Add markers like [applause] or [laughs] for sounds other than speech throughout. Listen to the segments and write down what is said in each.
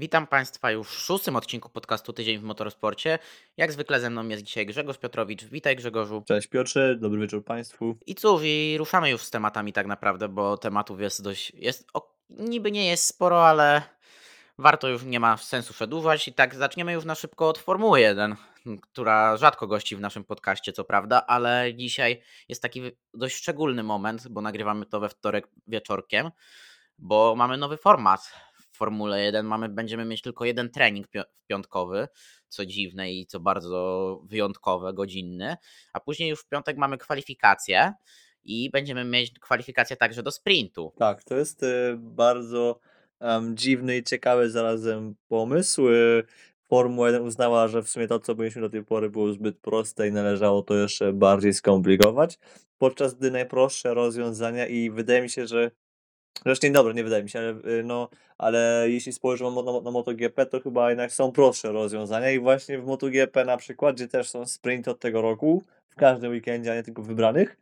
Witam Państwa już w szóstym odcinku podcastu Tydzień w Motorsporcie. Jak zwykle ze mną jest dzisiaj Grzegorz Piotrowicz. Witaj Grzegorzu. Cześć Piotrze, dobry wieczór Państwu. I cóż, i ruszamy już z tematami tak naprawdę, bo tematów jest dość, jest, o, niby nie jest sporo, ale warto już, nie ma sensu przedłużać. I tak zaczniemy już na szybko od Formuły 1, która rzadko gości w naszym podcaście, co prawda, ale dzisiaj jest taki dość szczególny moment, bo nagrywamy to we wtorek wieczorkiem, bo mamy nowy format Formule 1 mamy, będziemy mieć tylko jeden trening piątkowy, co dziwne i co bardzo wyjątkowe, godzinny, a później już w piątek mamy kwalifikacje i będziemy mieć kwalifikacje także do sprintu. Tak, to jest y, bardzo um, dziwny i ciekawy zarazem pomysł. Y, Formuła 1 uznała, że w sumie to, co byliśmy do tej pory, było zbyt proste i należało to jeszcze bardziej skomplikować, podczas gdy najprostsze rozwiązania i wydaje mi się, że Zresztą nie dobre, nie wydaje mi się, ale, y, no, ale jeśli spojrzymy na, na, MotoGP, to chyba jednak są prostsze rozwiązania i właśnie w MotoGP na przykład, gdzie też są sprinty od tego roku, w każdym weekendzie, a nie tylko wybranych,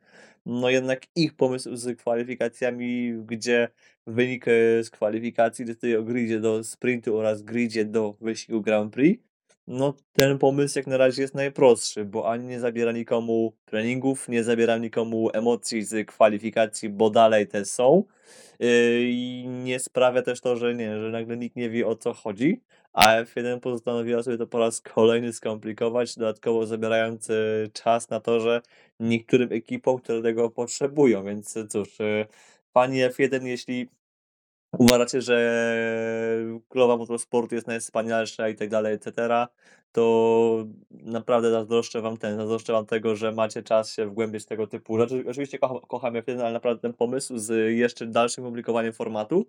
no jednak ich pomysł z kwalifikacjami, gdzie wynik z kwalifikacji decyduje o gridzie do sprintu oraz gridzie do wyścigu Grand Prix, no ten pomysł jak na razie jest najprostszy, bo ani nie zabiera nikomu treningów, nie zabiera nikomu emocji z kwalifikacji, bo dalej te są, Yy, i nie sprawia też to, że nie, że nagle nikt nie wie o co chodzi, a F1 postanowiła sobie to po raz kolejny skomplikować, dodatkowo zabierając czas na to, że niektórym ekipom, które tego potrzebują, więc cóż, yy, fani F1, jeśli uważacie, że królowa motorsportu jest najwspanialsza i tak dalej, etc., to naprawdę zazdroszczę wam ten, zazdroszczę wam tego, że macie czas się wgłębiać tego typu rzeczy. Oczywiście kocham, kocham F1, ale naprawdę ten pomysł z jeszcze dalszym publikowaniem formatu,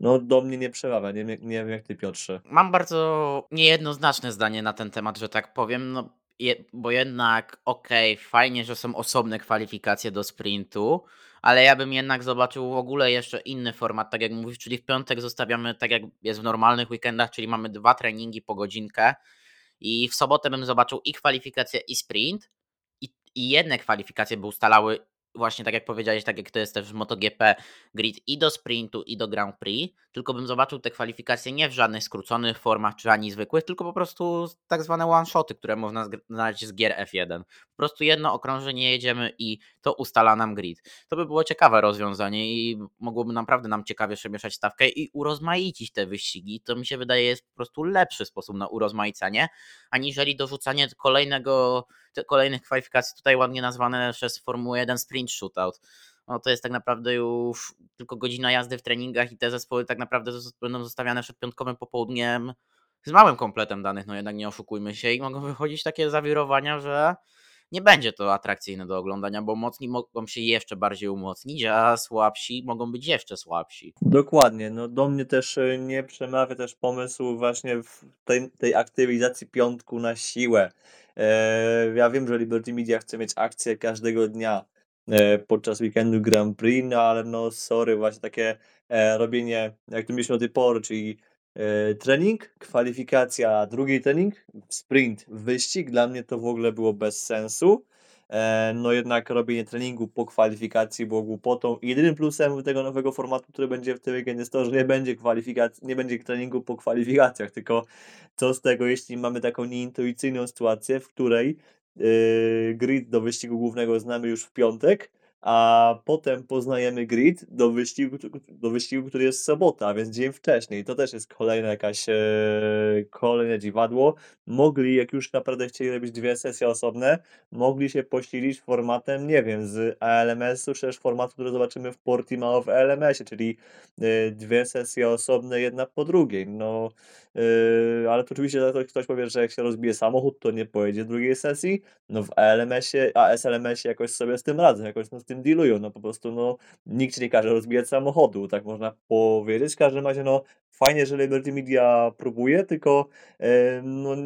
no do mnie nie przemawia, nie, nie wiem jak ty Piotrze. Mam bardzo niejednoznaczne zdanie na ten temat, że tak powiem, no je, bo jednak okej, okay, fajnie, że są osobne kwalifikacje do sprintu, ale ja bym jednak zobaczył w ogóle jeszcze inny format, tak jak mówisz, czyli w piątek zostawiamy tak jak jest w normalnych weekendach, czyli mamy dwa treningi po godzinkę i w sobotę bym zobaczył i kwalifikację i sprint. I, i jedne kwalifikacje by ustalały właśnie tak jak powiedziałeś, tak jak to jest też w MotoGP grid i do sprintu, i do Grand Prix, tylko bym zobaczył te kwalifikacje nie w żadnych skróconych formach, czy ani zwykłych, tylko po prostu tak zwane one-shoty, które można znaleźć z gier F1. Po prostu jedno okrążenie jedziemy i to ustala nam grid. To by było ciekawe rozwiązanie i mogłoby naprawdę nam ciekawie przemieszać stawkę i urozmaicić te wyścigi. To mi się wydaje jest po prostu lepszy sposób na urozmaicenie, aniżeli dorzucanie kolejnego kolejnych kwalifikacji, tutaj ładnie nazwane przez Formułę 1 sprint shootout. No to jest tak naprawdę już tylko godzina jazdy w treningach i te zespoły tak naprawdę będą zostawiane przed piątkowym popołudniem z małym kompletem danych, no jednak nie oszukujmy się i mogą wychodzić takie zawirowania, że nie będzie to atrakcyjne do oglądania, bo mocni mogą się jeszcze bardziej umocnić, a słabsi mogą być jeszcze słabsi. Dokładnie, no do mnie też e, nie przemawia też pomysł właśnie tej, tej aktywizacji piątku na siłę. E, ja wiem, że Liberty Media chce mieć akcję każdego dnia podczas weekendu Grand Prix, no ale no sorry, właśnie takie robienie, jak to mieliśmy do tej pory, czyli trening, kwalifikacja, drugi trening, sprint, wyścig, dla mnie to w ogóle było bez sensu. E, no jednak robienie treningu po kwalifikacji było głupotą. Jedynym plusem tego nowego formatu, który będzie w tym weekendzie jest to, że nie będzie kwalifikacji, nie będzie treningu po kwalifikacjach, tylko co z tego, jeśli mamy taką nieintuicyjną sytuację, w której grid do wyścigu głównego znamy już w piątek, a potem poznajemy grid do wyścigu, do wyścigu, który jest sobota, więc dzień wcześniej. To też jest kolejna jakaś, e, kolejne dziwadło. Mogli, jak już naprawdę chcieli robić dwie sesje osobne, mogli się posilić formatem, nie wiem, z ALMS-u, czy też formatu, który zobaczymy w Portimao w LMS-ie, czyli e, dwie sesje osobne, jedna po drugiej. No, e, ale to oczywiście ktoś powie, że jak się rozbije samochód, to nie pojedzie drugiej sesji. No w ALMS-ie, a SLMS-ie jakoś sobie z tym radzą, jakoś z tym tym dealują. No po prostu no, nikt nie każe rozbijać samochodu, tak można powiedzieć. W każdym razie no, fajnie, że Liberty Media próbuje, tylko no,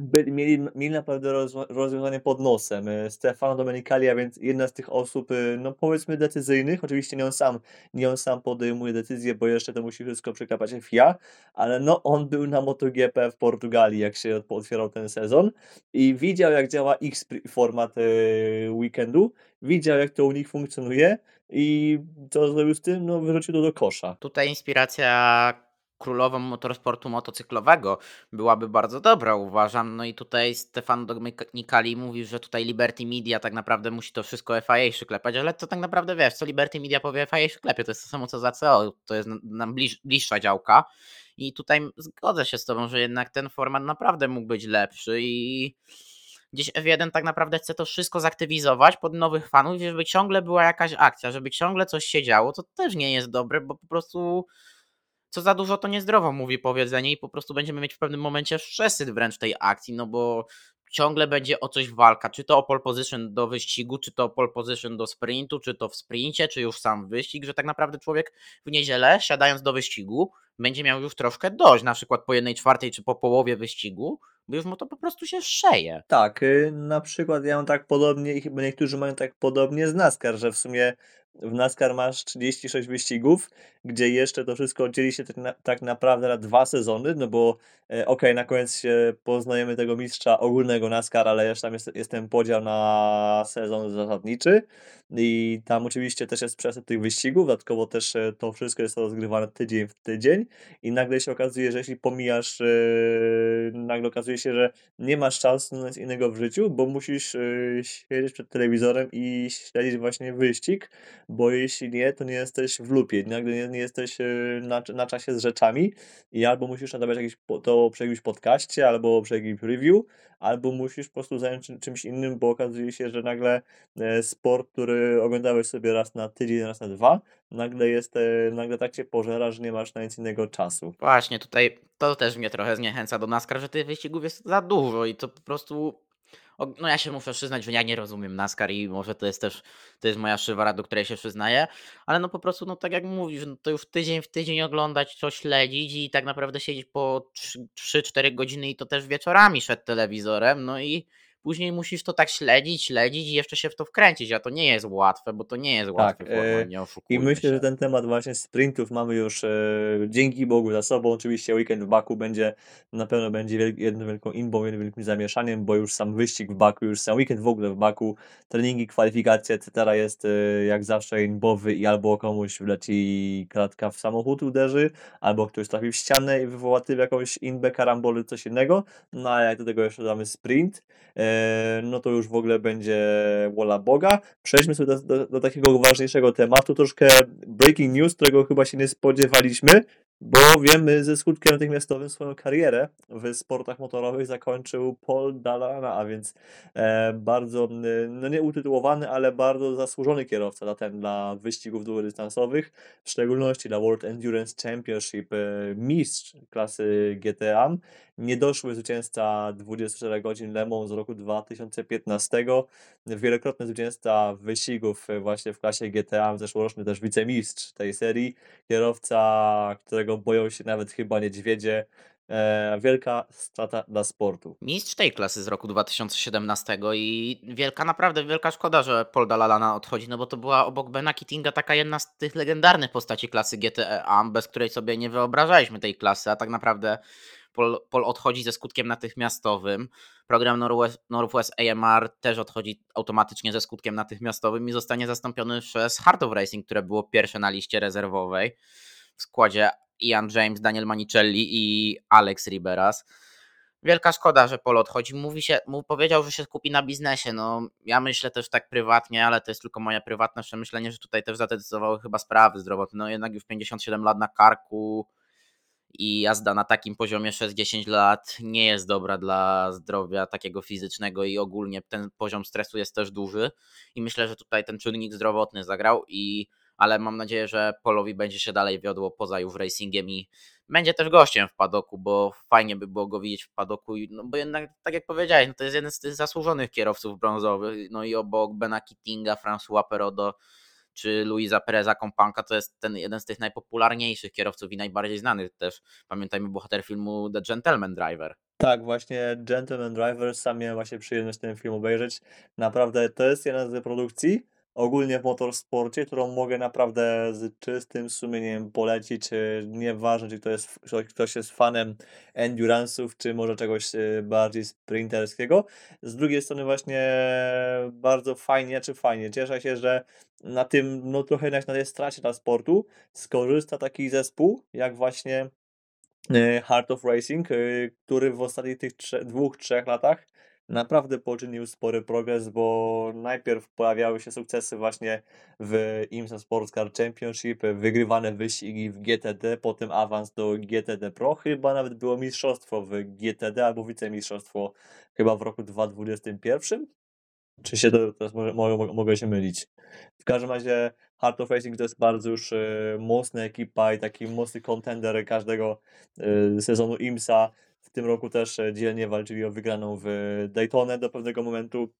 byli, mieli, mieli naprawdę roz, rozwiązanie pod nosem. E, Stefano Domenicali, a więc jedna z tych osób, e, no powiedzmy decyzyjnych, oczywiście nie on sam, nie on sam podejmuje decyzje, bo jeszcze to musi wszystko przeklepać FIA, ale no on był na MotoGP w Portugalii, jak się otwierał ten sezon i widział jak działa ich format e, weekendu, widział jak to u nich funkcjonuje i co zrobił z tym? No wyrzucił to do kosza. Tutaj inspiracja królową motorsportu motocyklowego byłaby bardzo dobra, uważam. No i tutaj Stefano Domenicali mówił, że tutaj Liberty Media tak naprawdę musi to wszystko FIA szyklepać, ale to tak naprawdę wiesz, co Liberty Media powie FIA szyklepie, to jest to samo co za CO, to jest nam bliż, bliższa działka i tutaj zgodzę się z tobą, że jednak ten format naprawdę mógł być lepszy i gdzieś F1 tak naprawdę chce to wszystko zaktywizować pod nowych fanów, żeby ciągle była jakaś akcja, żeby ciągle coś się działo, to też nie jest dobre, bo po prostu co za dużo to niezdrowo mówi powiedzenie i po prostu będziemy mieć w pewnym momencie przesyt wręcz tej akcji, no bo ciągle będzie o coś walka, czy to o pole position do wyścigu, czy to o pole position do sprintu, czy to w sprincie, czy już sam wyścig, że tak naprawdę człowiek w niedzielę siadając do wyścigu będzie miał już troszkę dość, na przykład po jednej czwartej czy po połowie wyścigu, bo już mu to po prostu się szeje. Tak, y, na przykład ja mam tak podobnie i chyba niektórzy mają tak podobnie z NASCAR, że w sumie w NASCAR masz 36 wyścigów, gdzie jeszcze to wszystko dzieli się tak, na, tak naprawdę na dwa sezony, no bo e, okej, na koniec się poznajemy tego mistrza ogólnego NASCAR, ale jeszcze tam jest, jest ten podział na sezon zasadniczy i tam oczywiście też jest przesyp tych wyścigów, dodatkowo też e, to wszystko jest rozgrywane tydzień w tydzień i nagle się okazuje, że jeśli pomijasz, e, nagle okazuje się, że nie masz czasu na nic innego w życiu, bo musisz e, siedzieć przed telewizorem i śledzić właśnie wyścig, bo jeśli nie, to nie jesteś w lupie, nagle nie, nie jesteś e, na, na czasie z rzeczami i albo musisz nadawać jakieś, to przy jakimś podcaście, albo przy jakimś review, albo musisz po prostu zająć się czymś innym, bo okazuje się, że nagle e, sport, który oglądałeś sobie raz na tydzień, raz na dwa, nagle jest, e, nagle tak cię pożera, że nie masz na nic innego czasu. Właśnie, tutaj to też mnie trochę zniechęca do NASCAR, że tych wyścigów jest za dużo i to po prostu no ja się muszę przyznać, że ja nie rozumiem NASCAR i może to jest też, to jest moja szywara, do której się przyznaję, ale no po prostu, no tak jak mówisz, no to już tydzień w tydzień oglądać, to śledzić i tak naprawdę siedzieć po 3-4 godziny i to też wieczorami przed telewizorem, no i później musisz to tak śledzić, śledzić i jeszcze się w to wkręcić, a to nie jest łatwe, bo to nie jest Tak, format, e, nie I myślę, się. że ten temat właśnie sprintów mamy już e, dzięki Bogu za sobą. Oczywiście weekend w Baku będzie na pewno będzie jedną wielką imbą, jednym wielkim zamieszaniem, bo już sam wyścig w Baku, już sam weekend w ogóle w Baku, treningi, kwalifikacje, etc. jest e, jak zawsze imbowy i albo komuś wleci kratka w samochód uderzy, albo ktoś trafi w ścianę i wywoła tym jakąś inbę, karambole, coś innego. No a jak do tego jeszcze dodamy sprint, e, no to już w ogóle będzie wola Boga. Przejdźmy sobie do, do, do takiego ważniejszego tematu, troszkę breaking news, którego chyba się nie spodziewaliśmy, bo wiemy ze skutkiem natychmiastowym swoją karierę w sportach motorowych zakończył Paul Dalana, a więc e, bardzo, no nie utytułowany, ale bardzo zasłużony kierowca dla, ten, dla wyścigów długodystansowych, w szczególności dla World Endurance Championship, e, mistrz klasy GTA, niedoszły zwycięzca 24 godzin Le Mans z roku 2015, wielokrotny zwycięzca wyścigów właśnie w klasie GTA, zeszłoroczny też wicemistrz tej serii, kierowca, którego boją się nawet chyba niedźwiedzie, e, wielka strata dla sportu. Mistrz tej klasy z roku 2017 i wielka, naprawdę wielka szkoda, że Paul Dalalana odchodzi, no bo to była obok Bena Kittinga taka jedna z tych legendarnych postaci klasy GTA, bez której sobie nie wyobrażaliśmy tej klasy, a tak naprawdę Paul odchodzi ze skutkiem natychmiastowym. Program Northwest, Northwest AMR też odchodzi automatycznie ze skutkiem natychmiastowym i zostanie zastąpiony przez Heart of Racing, które było pierwsze na liście rezerwowej w składzie Ian James, Daniel Manicelli i Alex Riberas. Wielka szkoda, że Paul odchodzi. Mówi się, mu powiedział, że się skupi na biznesie. No, ja myślę też tak prywatnie, ale to jest tylko moje prywatne przemyślenie, że tutaj też zadecydowały chyba sprawy zdrowotne. No jednak już 57 lat na karku i jazda na takim poziomie 6-10 lat nie jest dobra dla zdrowia takiego fizycznego i ogólnie ten poziom stresu jest też duży i myślę, że tutaj ten czynnik zdrowotny zagrał i ale mam nadzieję, że Polowi będzie się dalej wiodło poza już racingiem i będzie też gościem w padoku, bo fajnie by było go widzieć w padoku, no bo jednak, tak jak powiedziałeś, no to jest jeden z tych zasłużonych kierowców brązowych, no i obok Bena Kittinga, François Perodo, czy Luisa Pereza Kompanka to jest ten jeden z tych najpopularniejszych kierowców i najbardziej znanych też. Pamiętajmy bohater filmu The Gentleman Driver. Tak, właśnie Gentleman Driver, sam miałem właśnie przyjemność ten film obejrzeć. Naprawdę to jest jedna z produkcji, ogólnie w motorsporcie, którą mogę naprawdę z czystym sumieniem polecić. E, nieważne, czy to jest, ktoś jest fanem endurance'ów, czy może czegoś e, bardziej sprinterskiego. Z drugiej strony właśnie bardzo fajnie, czy fajnie, cieszę się, że na tym, no trochę na tej stracie dla sportu skorzysta taki zespół, jak właśnie e, Heart of Racing, który w ostatnich tych trze dwóch, trzech latach naprawdę poczynił spory progres, bo najpierw pojawiały się sukcesy właśnie w IMSA Sports Car Championship, wygrywane wyścigi w GTD, potem awans do GTD Pro, chyba nawet było mistrzostwo w GTD albo wicemistrzostwo chyba w roku 2021. Czy się to, teraz może, mogę, mogę się mylić. W każdym razie Heart of Racing to jest bardzo już y, mocna ekipa i taki mocny kontender każdego y, sezonu IMSA. W tym roku też e, dzielnie walczyli o wygraną w Daytonę do pewnego momentu.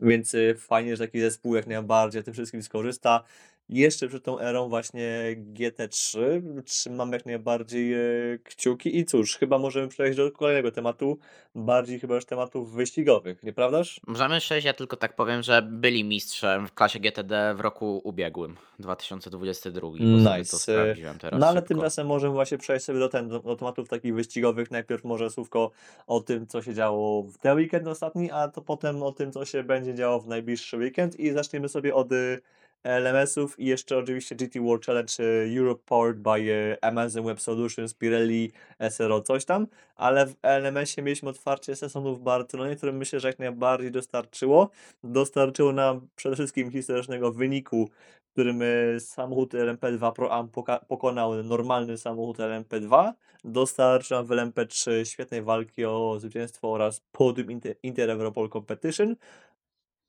Więc y, fajnie, że taki zespół jak najbardziej tym wszystkim skorzysta. Jeszcze przed tą erą właśnie GT3 trzymam jak najbardziej e, kciuki i cóż, chyba możemy przejść do kolejnego tematu, bardziej chyba już tematów wyścigowych, nieprawdaż? Możemy przejść, ja tylko tak powiem, że byli mistrzem w klasie GTD w roku ubiegłym, 2022, bo sobie to Nice. sprawdziłem teraz No ale szybko. tymczasem możemy właśnie przejść sobie do, ten, do, do tematów takich wyścigowych. Najpierw może słówko o tym, co się działo w ten weekend ostatni, a to potem o tym, co się będzie działo w najbliższy weekend i zaczniemy sobie od y, LMS-ów i jeszcze oczywiście GT World Challenge y, Europe powered by y, Amazon Web Solutions, Pirelli, SRO, coś tam, ale w LMS-ie mieliśmy otwarcie sezonu w Barcelonie, które myślę, że jak najbardziej dostarczyło. Dostarczyło nam przede wszystkim historycznego wyniku, w którym y, samochód LMP2 Pro Am pokonał normalny samochód LMP2. Dostarczył nam w LMP3 świetnej walki o zwycięstwo oraz podium Inter, Inter Europol Competition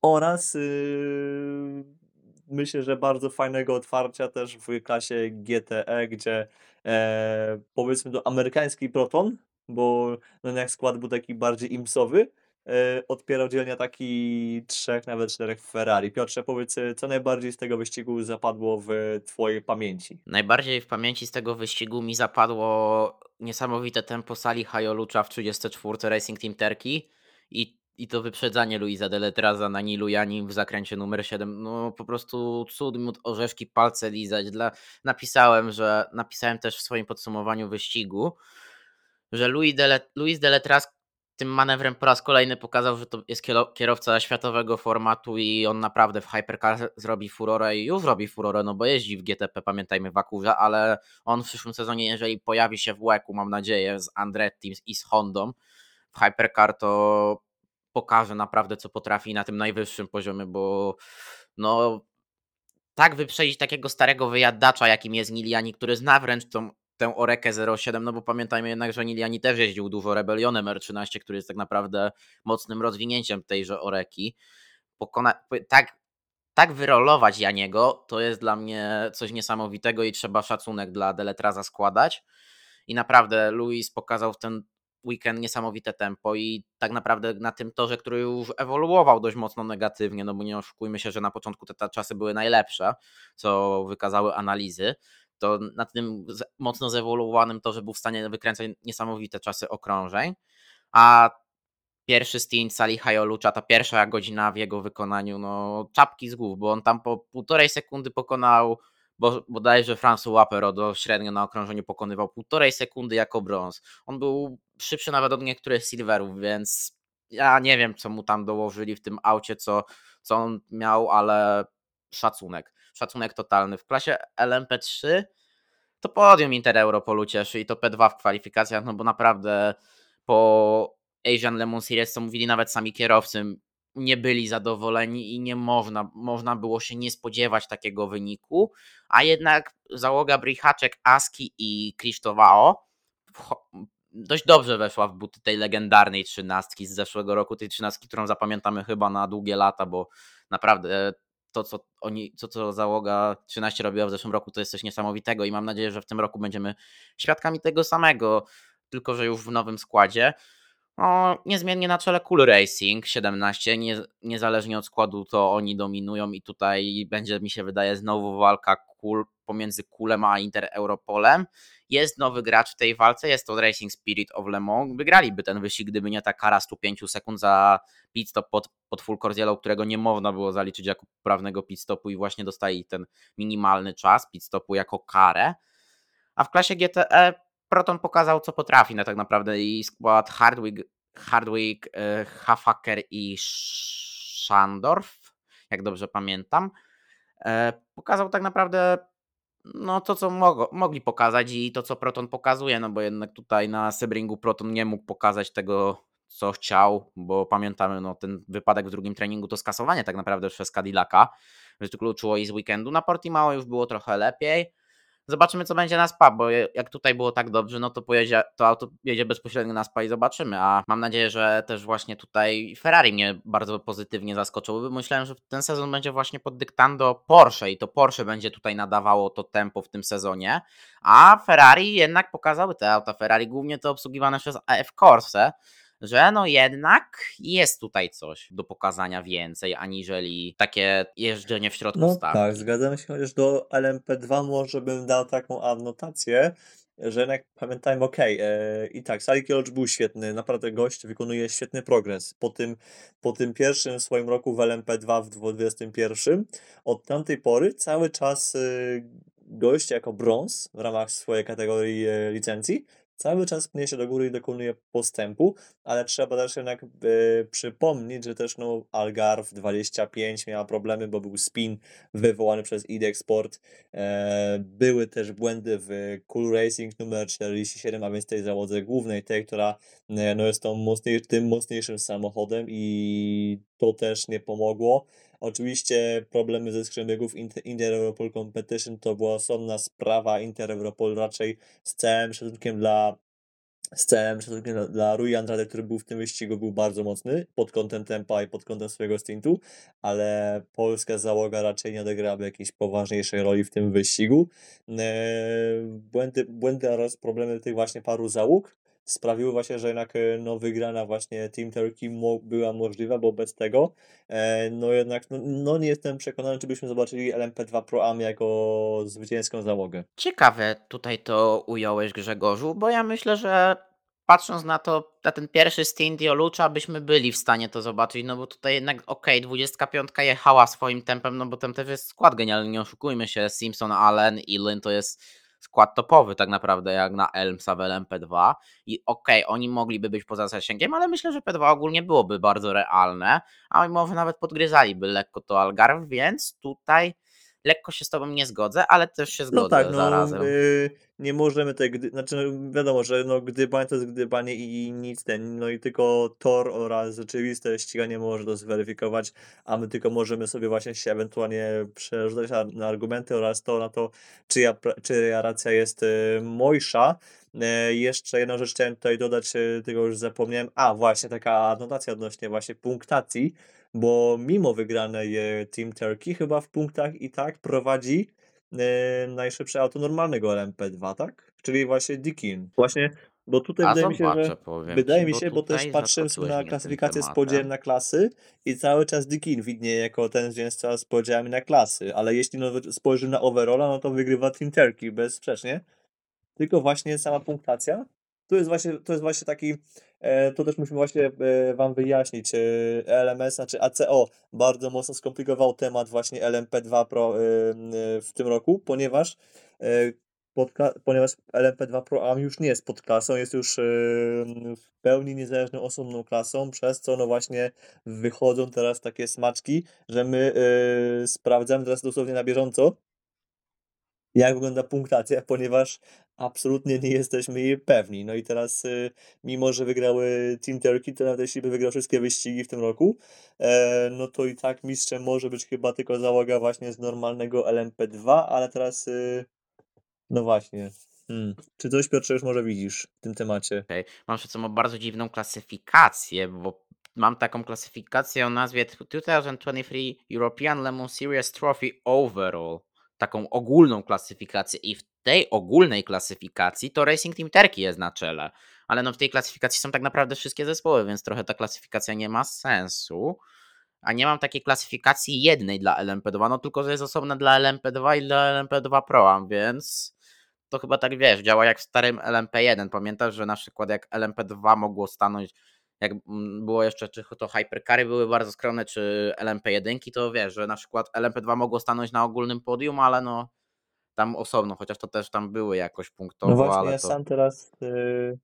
oraz yy, myślę, że bardzo fajnego otwarcia też w klasie GTE, gdzie e, powiedzmy to amerykański Proton, bo no jak skład był taki bardziej imsowy, e, odpierał dzielnie taki trzech, nawet czterech Ferrari. Piotrze, powiedz, e, co najbardziej z tego wyścigu zapadło w twojej pamięci? Najbardziej w pamięci z tego wyścigu mi zapadło niesamowite tempo sali Hayolucza w 34 Racing Team Terki i, i to wyprzedzanie Luisa Deletraza na Nilu Janim w zakręcie numer 7. No po prostu cud, miód, orzeszki, palce lizać. Dla... Napisałem, że napisałem też w swoim podsumowaniu wyścigu, że Louis, Dele, Luis Deletraz tym manewrem po raz kolejny pokazał, że to jest kiero- kierowca światowego formatu i on naprawdę w Hypercar zrobi furorę i już robi furorę, no bo jeździ w GTP, pamiętajmy, w Akurze, ale on w przyszłym sezonie, jeżeli pojawi się w łeku, mam nadzieję, z Andretti i z Hondą w Hypercar, to pokaże naprawdę, co potrafi na tym najwyższym poziomie, bo no tak wyprzedzić takiego starego wyjadacza, jakim jest Niliani, który zna wręcz tą tę Orekę 07, no bo pamiętajmy jednak, że Niliani też jeździł dużo Rebellionem R13, który jest tak naprawdę mocnym rozwinięciem tejże Oreki. Pokona tak, tak wyrolować Janiego, to jest dla mnie coś niesamowitego i trzeba szacunek dla Deletraza składać. I naprawdę Luis pokazał w ten weekend niesamowite tempo i tak naprawdę na tym torze, który już ewoluował dość mocno negatywnie, no bo nie oszukujmy się, że na początku te, te czasy były najlepsze, co wykazały analizy, to na tym mocno zewoluowanym torze był w stanie wykręcać niesamowite czasy okrążeń, a pierwszy stint Sali Hayolucza, ta pierwsza godzina w jego wykonaniu, no czapki z głów, bo on tam po półtorej sekundy pokonał bo bodajże François Waperodo średnio na okrążeniu pokonywał półtorej sekundy jako brąz. On był szybszy nawet od niektórych silverów, więc ja nie wiem, co mu tam dołożyli w tym aucie, co, co on miał, ale szacunek. Szacunek totalny. W klasie LMP3 to podium Inter Europolu cieszy i to P2 w kwalifikacjach, no bo naprawdę po Asian Lemon Series, co mówili nawet sami kierowcy, nie byli zadowoleni i nie można, można było się nie spodziewać takiego wyniku, a jednak załoga Brichaczek, Aski i Krzysztofao dość dobrze weszła w buty tej legendarnej trzynastki z zeszłego roku, tej trzynastki, którą zapamiętamy chyba na długie lata, bo naprawdę to, co oni, to, co załoga 13 robiła w zeszłym roku, to jest coś niesamowitego i mam nadzieję, że w tym roku będziemy świadkami tego samego, tylko że już w nowym składzie. No, niezmiennie na czele Cool Racing 17, nie, niezależnie od składu to oni dominują i tutaj będzie mi się wydaje znowu walka Cool pomiędzy Coolem a Inter Europolem. Jest nowy gracz w tej walce, jest to Racing Spirit of Le Mans. Wygraliby ten wyścig, gdyby nie ta kara 105 sekund za pit stop pod, pod full którego nie można było zaliczyć jako prawnego pit stopu i właśnie dostali ten minimalny czas pit stopu jako karę. A w klasie GTE Proton pokazał, co potrafi na tak naprawdę i skład Hardwick, Hardwick e, Hafaker i Schandorf, jak dobrze pamiętam, e, pokazał tak naprawdę No to, co mogli pokazać i to, co Proton pokazuje, no bo jednak tutaj na Sebringu Proton nie mógł pokazać tego, co chciał, bo pamiętamy, no ten wypadek w drugim treningu to skasowanie tak naprawdę przez Cadillaca, wykluczyło i z weekendu. Na Portimao już było trochę lepiej. Zobaczymy, co będzie na SPA, bo jak tutaj było tak dobrze, no to pojedzie, to auto jedzie bezpośrednio na SPA i zobaczymy. A mam nadzieję, że też właśnie tutaj Ferrari mnie bardzo pozytywnie zaskoczył, bo myślałem, że ten sezon będzie właśnie pod dyktando Porsche i to Porsche będzie tutaj nadawało to tempo w tym sezonie, a Ferrari jednak pokazały te auta. Ferrari głównie to obsługiwane przez AF Corse, że no jednak jest tutaj coś do pokazania więcej, aniżeli takie jeżdżenie w środku No tak, zgadzam się, chociaż do LMP2 może bym dał taką adnotację, że jednak pamiętajmy, okej, e, i tak, Sally Kielocz był świetny, naprawdę gość wykonuje świetny progres. Po tym, po tym pierwszym swoim roku w LMP2 w 2021, od tamtej pory cały czas e, gość jako brąz w ramach swojej kategorii e, licencji cały czas pnie się do góry i dokonuje postępu, ale trzeba też jednak e, przypomnieć, że też no, Algarve 25 miała problemy, bo był spin wywołany przez IDEX Sport. E, były też błędy w Cool Racing numer 47, a więc tej załodze głównej, tej, która e, no, jest tą mocniej, tym mocniejszym samochodem i to też nie pomogło. Oczywiście problemy ze skrzymiegów Inter, Inter Europol Competition to była osobna sprawa. Inter Europol raczej z całym szacunkiem dla z całym szacunkiem dla, dla Rui Andrade, który był w tym wyścigu, był bardzo mocny pod kątem tempa i pod kątem swojego stintu, ale polska załoga raczej nie odegrałaby jakiejś poważniejszej roli w tym wyścigu. Eee, błędy, błędy oraz problemy tych właśnie paru załóg sprawiły właśnie, że jednak e, no, wygrana właśnie Team Turkey mo była możliwa, bo bez tego e, no jednak no, no, nie jestem przekonany, czy byśmy zobaczyli LMP2 Pro Am jako zwycięską załogę. Ciekawe tutaj to ująłeś Grzegorzu, bo ja myślę, że patrząc na to, na ten pierwszy stint Jolucza, byśmy byli w stanie to zobaczyć, no bo tutaj jednak okay, 25 jechała swoim tempem, no bo tam też jest skład genialny, nie oszukujmy się, Simpson, Allen, Lynn to jest skład topowy tak naprawdę jak na Elmsa w LMP2 i okej, okay, oni mogliby być poza zasięgiem, ale myślę, że P2 ogólnie byłoby bardzo realne, a może nawet podgryzaliby lekko to Algarve, więc tutaj lekko się z tobą nie zgodzę, ale też się zgodzę no tak, no, zarazem. Yy, nie możemy tej, gdy, znaczy no, wiadomo, że no, gdybanie to jest gdybanie i nic ten, no i tylko tor oraz rzeczywiste ściganie może to zweryfikować, a my tylko możemy sobie właśnie się ewentualnie przerzucać na, na argumenty oraz to na to, czyja, czyja racja jest y, mojsza. E, jeszcze jedną rzecz chciałem tutaj dodać, y, tego już zapomniałem. A, właśnie taka anotacja odnośnie właśnie punktacji, bo mimo wygranej Team Turkey chyba w punktach i tak prowadzi e, najszybsze auto normalnego LMP2, tak? Czyli właśnie Dikin. Właśnie, bo tutaj A wydaje mi się, że wydaje mi bo się, bo też tutaj patrzyłem sobie na klasyfikację z podziałem na klasy i cały czas Dikin widnieje jako ten zwycięzca z podziałami na klasy, ale jeśli no, spojrzymy na overalla, no to wygrywa Team Turkey bezsprzecznie. Tylko właśnie sama punktacja to jest właśnie, to jest właśnie taki, e, to też musimy właśnie e, Wam wyjaśnić. E, LMS, znaczy ACO, bardzo mocno skomplikował temat właśnie LMP2 Pro w tym roku, ponieważ ponieważ LMP2 Pro AM już nie jest podklasą, jest już w pełni niezależną osobną klasą, przez co no właśnie wychodzą teraz takie smaczki, że my sprawdzamy teraz dosłownie na bieżąco, jak wygląda punktacja, ponieważ absolutnie nie jesteśmy jej pewni. No i teraz, y, mimo że wygrały Team Turkey, to nawet jeśli by wygrał wszystkie wyścigi w tym roku, e, no to i tak mistrzem może być chyba tylko załoga właśnie z normalnego LMP2, ale teraz, y, no właśnie. Hmm. Czy coś Piotrze już może widzisz w tym temacie? Okay. Mam przed sobą bardzo dziwną klasyfikację, bo mam taką klasyfikację o nazwie 2023 European Lemon Series Trophy Overall. Taką ogólną klasyfikację i w tej ogólnej klasyfikacji to Racing Team Turkey jest na czele. Ale no w tej klasyfikacji są tak naprawdę wszystkie zespoły, więc trochę ta klasyfikacja nie ma sensu. A nie mam takiej klasyfikacji jednej dla LMP2, no tylko że jest osobna dla LMP2 i dla LMP2 Pro, więc to chyba tak wiesz, działa jak w starym LMP1. Pamiętasz, że na przykład jak LMP2 mogło stanąć, jak było jeszcze, czy to Hypercary były bardzo skromne, czy LMP1, to wiesz, że na przykład LMP2 mogło stanąć na ogólnym podium, ale no tam osobno, chociaż to też tam były jakoś punktowo, No właśnie, ale ja to sam teraz... y,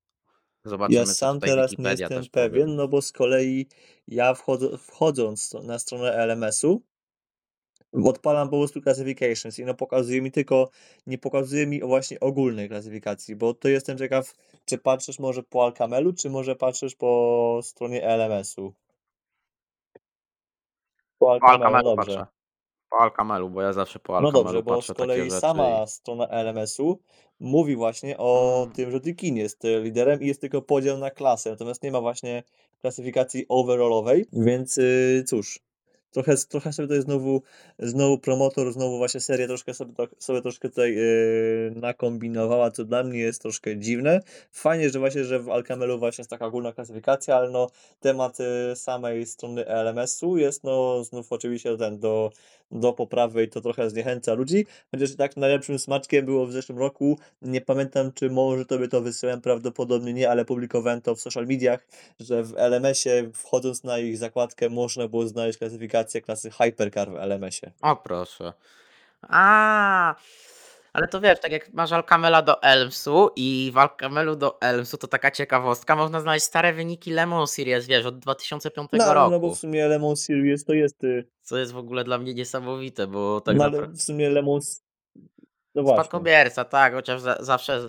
zobaczymy, Ja sam teraz nie Wikipedia jestem też powie. pewien, no bo z kolei ja wchodzę, wchodząc na stronę LMS-u, Odpalam po prostu classifications i no pokazuje mi tylko nie pokazuje mi właśnie ogólnej klasyfikacji, bo to jestem ciekaw, czy patrzysz może po Alkamelu, czy może patrzysz po stronie LMS-u? Po Po Alkamelu, Alkamelu dobrze. patrzę. Po Alkamelu, bo ja zawsze po No Alkamelu dobrze, bo patrzę z takie kolei rzeczy i sama strona LMS-u mówi właśnie o Mm. tym, że Deakin jest, e, liderem i jest tylko podział na klasy, natomiast nie ma właśnie klasyfikacji overallowej, więc, y, cóż, trochę trochę sobie tutaj znowu znowu promotor, znowu właśnie seria troszkę sobie tak sobie troszkę tutaj, yy, nakombinowała, co dla mnie jest troszkę dziwne. Fajnie, że właśnie, że w Alkamelu właśnie jest taka ogólna klasyfikacja, ale no temat, y, samej strony LMS-u jest no znów oczywiście ten do do poprawy i to trochę zniechęca ludzi, chociaż i tak najlepszym smaczkiem było w zeszłym roku, nie pamiętam, czy może tobie to wysyłałem, prawdopodobnie nie, ale publikowałem to w social mediach, że w LMS-ie wchodząc na ich zakładkę można było znaleźć klasyfikację klasy Hypercar w LMS-ie. O proszę. A, ale to wiesz, tak jak masz Alkamela do Elmsu i w Alkamelu do Elmsu to taka ciekawostka, można znaleźć stare wyniki Le Mans Series, wiesz, od 2005 No, ale no bo w roku. sumie Le Mans Series to jest, y Co jest w ogóle dla mnie niesamowite, bo tak No ale napra w sumie Le Mans no właśnie. Spadkobierca, tak, chociaż za zawsze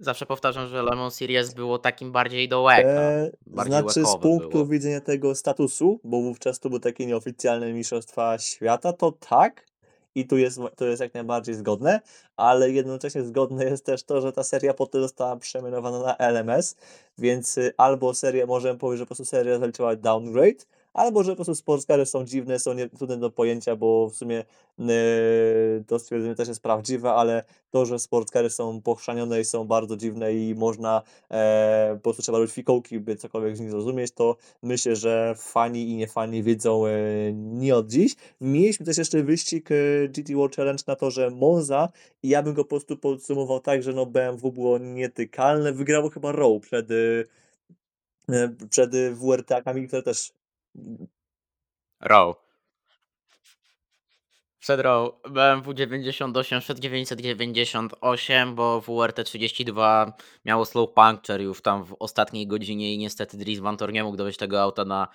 zawsze powtarzam, że Le Mans Series było takim bardziej do łeka, Eee, bardziej znaczy z punktu było. widzenia tego statusu, bo wówczas to były takie nieoficjalne mistrzostwa świata, to tak i tu jest to jest jak najbardziej zgodne, ale jednocześnie zgodne jest też to, że ta seria potem została przemianowana na LMS, więc, y, albo seria możemy powiedzieć, że po prostu seria zaliczyła downgrade, albo że po prostu sportskary są dziwne, są nie trudne do pojęcia, bo w sumie, yy, to stwierdzenie też jest prawdziwe, ale to, że sportskary są pochrzanione i są bardzo dziwne i można, eee, po prostu trzeba robić fikołki, by cokolwiek z nich zrozumieć, to myślę, że fani i niefani wiedzą, yy, nie od dziś. Mieliśmy też jeszcze wyścig, GT World Challenge na torze Monza i ja bym go po prostu podsumował tak, że no BMW było nietykalne, wygrało chyba Rowe przed, przed WRT-kami, które też Rowe. Przed Rowe BMW 98 przed 998, bo WRT32 miało slow puncture już tam w ostatniej godzinie i niestety Dries Vanthoor nie mógł dowieść tego auta na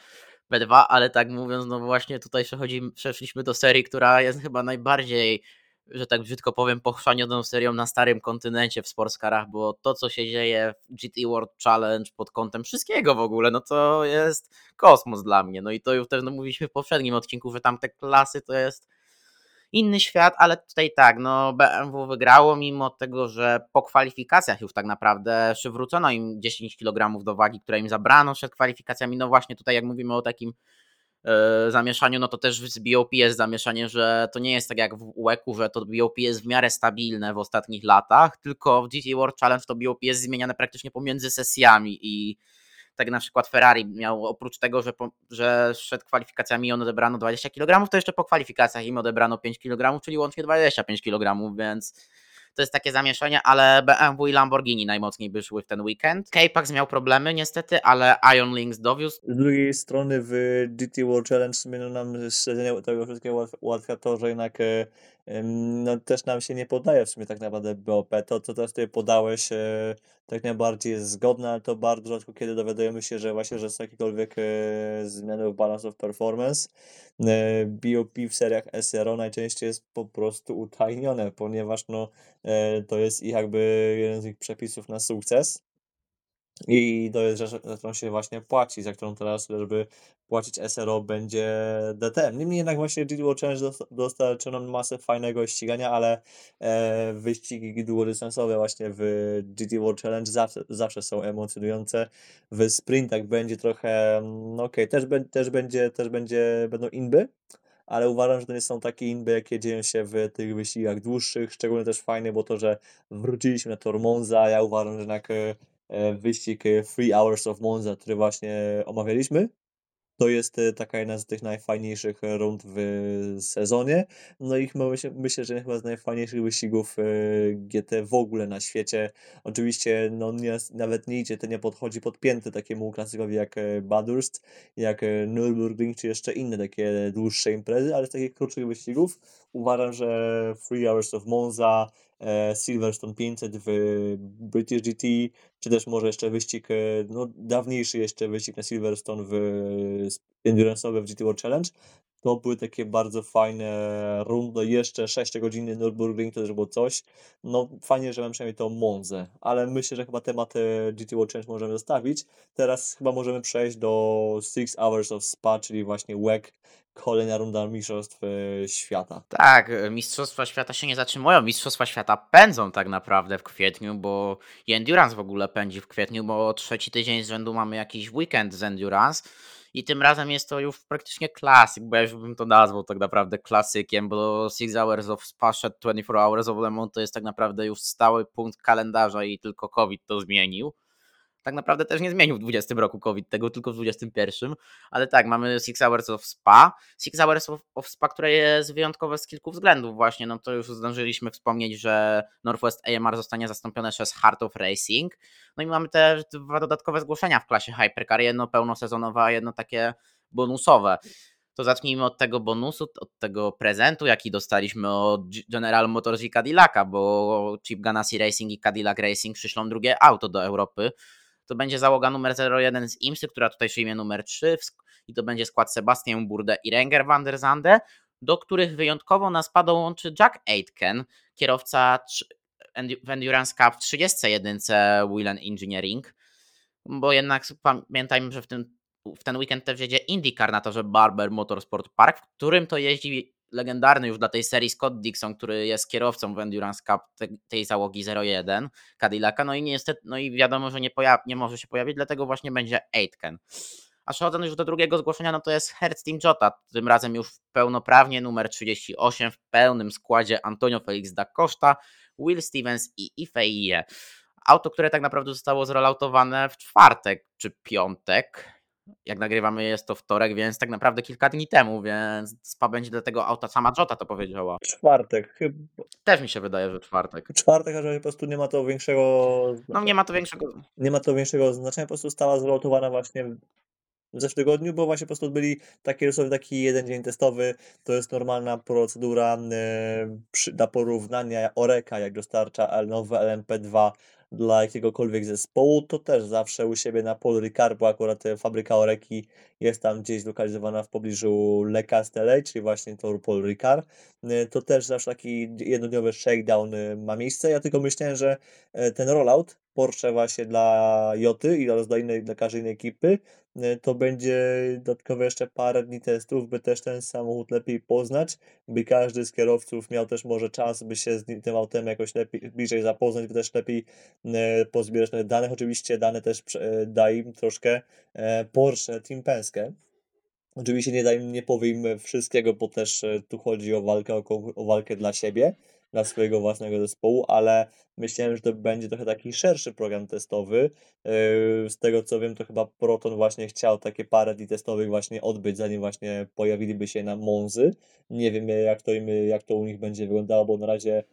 P2, ale tak mówiąc, no właśnie tutaj przechodzimy przeszliśmy do serii, która jest chyba najbardziej, że tak brzydko powiem, pochrzanioną serią na starym kontynencie w sportscarach, bo to, co się dzieje w GT World Challenge pod kątem wszystkiego w ogóle, no to jest kosmos dla mnie. No i to już też no, mówiliśmy w poprzednim odcinku, że tam te klasy to jest inny świat, ale tutaj tak, no BMW wygrało, mimo tego, że po kwalifikacjach już tak naprawdę przywrócono im 10 kg do wagi, które im zabrano przed kwalifikacjami. No właśnie tutaj jak mówimy o takim zamieszaniu, no to też z BOP jest zamieszanie, że to nie jest tak jak w UEK-u, że to BOP jest w miarę stabilne w ostatnich latach, tylko w GT World Challenge to BOP jest zmieniane praktycznie pomiędzy sesjami i tak na przykład Ferrari miał oprócz tego, że, po, że przed kwalifikacjami on odebrano 20 kg, to jeszcze po kwalifikacjach im odebrano 5 kg, czyli łącznie 25 kg, więc to jest takie zamieszanie, ale BMW i Lamborghini najmocniej by szły w ten weekend. K-Pax miał problemy niestety, ale Ion Links dowiózł. Z drugiej strony w GT World Challenge w sumie no nam śledzenie tego wszystkiego ułatw ułatwia to, że jednak, e, no też nam się nie podaje w sumie tak naprawdę BOP. To, co teraz tutaj podałeś, e, tak najbardziej jest zgodne, ale to bardzo rzadko kiedy dowiadujemy się, że właśnie, że są jakiekolwiek, e, zmiany w balance of performance. E, BOP w seriach SRO najczęściej jest po prostu utajnione, ponieważ no, e, to jest ich jakby jeden z ich przepisów na sukces. I to jest rzecz, za którą się właśnie płaci, za którą teraz, żeby płacić SRO będzie DTM. Niemniej jednak właśnie World Challenge dosta dostarczył nam masę fajnego ścigania, ale, e, wyścigi długodystansowe właśnie w GT Challenge zawsze zawsze są emocjonujące. W sprintach będzie trochę, no okej, też bę też będzie też będzie będą inby, ale uważam, że to nie są takie inby, jakie dzieją się w tych wyścigach dłuższych. Szczególnie też fajne było to, że wróciliśmy na tor Monza. Ja uważam, że jednak, e, wyścig, e, Three Hours of Monza, który właśnie omawialiśmy, to jest, e, taka jedna z tych najfajniejszych rund w sezonie. No i myślę myślę, że chyba z najfajniejszych wyścigów, e, GT w ogóle na świecie. Oczywiście, no nie nawet nie idzie, to nie podchodzi pod pięty takiemu klasykowi jak, e, Bathurst, jak, e, Nürburgring, czy jeszcze inne takie dłuższe imprezy, ale z takich krótszych wyścigów uważam, że Three Hours of Monza, e, Silverstone 500 w British GT, czy też może jeszcze wyścig, e, no dawniejszy jeszcze wyścig na Silverstone w endurance'owy w GT World Challenge, To były takie bardzo fajne rundy, jeszcze 6-godzinny Nürburgring to też było coś. No fajnie, że mam przynajmniej tą Monzę, ale myślę, że chyba temat, e, GT World Challenge możemy zostawić. Teraz chyba możemy przejść do Six Hours of Spa, czyli właśnie WEC, kolejna runda mistrzostw, e, świata. Tak, e, mistrzostwa świata się nie zatrzymują, mistrzostwa świata pędzą tak naprawdę w kwietniu, bo Endurance w ogóle pędzi w kwietniu, bo trzeci tydzień z rzędu mamy jakiś weekend z Endurance i tym razem jest to już praktycznie klasyk, bo ja już bym to nazwał tak naprawdę klasykiem, bo Six Hours of Spa 24 Hours of Le Mans to jest tak naprawdę już stały punkt kalendarza i tylko COVID to zmienił tak naprawdę też nie zmienił w 20 roku COVID tego, tylko w 21. Ale tak, mamy Six Hours of Spa. Six Hours of, of Spa, które jest wyjątkowe z kilku względów właśnie. No to już zdążyliśmy wspomnieć, że Northwest AMR zostanie zastąpione przez Heart of Racing. No i mamy też dwa dodatkowe zgłoszenia w klasie Hypercar. Jedno pełnosezonowe, a jedno takie bonusowe to zacznijmy od tego bonusu, od tego prezentu, jaki dostaliśmy od General Motors i Cadillaca, bo Chip Ganassi Racing i Cadillac Racing przyślą drugie auto do Europy to będzie załoga numer 01 z IMSY, która tutaj przyjmie numer 3 i to będzie skład Sebastian Burde i Renger van der Zande, do których wyjątkowo nas spa dołączy Jack Aitken, kierowca w Endurance Cup w 31 Whelan Engineering, bo jednak pamiętajmy, że w ten, w ten weekend też jedzie IndyCar na torze Barber Motorsport Park, w którym to jeździ legendarny już dla tej serii Scott Dixon, który jest kierowcą w Endurance Cup te, tej załogi 01 Cadillaca, no i niestety, no i wiadomo, że nie, nie może się pojawić, dlatego właśnie będzie Aitken. A przechodząc już do drugiego zgłoszenia, no to jest Team Jota, tym razem już pełnoprawnie numer 38 w pełnym składzie Antonio Felix da Costa, Will Stevens i Ifeie. Auto, które tak naprawdę zostało zrolautowane w czwartek czy piątek, jak nagrywamy jest to wtorek, więc tak naprawdę kilka dni temu, więc SPA będzie do tego auta sama Jota to powiedziała. Czwartek chyba. Też mi się wydaje, że czwartek. Czwartek, a że po prostu nie ma to większego... No nie ma to większego... Nie ma to większego znaczenia, po prostu stała zlotowana właśnie w zeszłym tygodniu, bo właśnie po prostu byli taki sobie taki jeden dzień testowy, to jest normalna procedura e, przy, dla porównania Oreka, jak dostarcza nowe LMP2 dla jakiegokolwiek zespołu, to też zawsze u siebie na Paul Ricard, bo akurat e, fabryka Oreki jest tam gdzieś zlokalizowana w pobliżu Le Castellet, czyli właśnie tor Paul Ricard, e, to też zawsze taki jednodniowy shakedown e, ma miejsce. Ja tylko myślałem, że ten rollout Porsche właśnie dla Joty i oraz dla, innej, dla każdej innej ekipy, to będzie dodatkowo jeszcze parę dni testów, by też ten samochód lepiej poznać, by każdy z kierowców miał też może czas, by się z tym autem jakoś lepiej, bliżej zapoznać, by też lepiej E, pozbierać danych. Oczywiście dane też e, da im troszkę e, Porsche Team Penske. Oczywiście nie da im, nie powiem wszystkiego, bo też tu chodzi o walkę, o, o walkę dla siebie, dla swojego własnego zespołu, ale myślałem, że to będzie trochę taki szerszy program testowy. Z tego co wiem, to chyba Proton właśnie chciał takie parę dni testowych właśnie odbyć, zanim właśnie pojawiliby się na Monzy. Nie wiem jak to, im, jak to u nich będzie wyglądało, bo na razie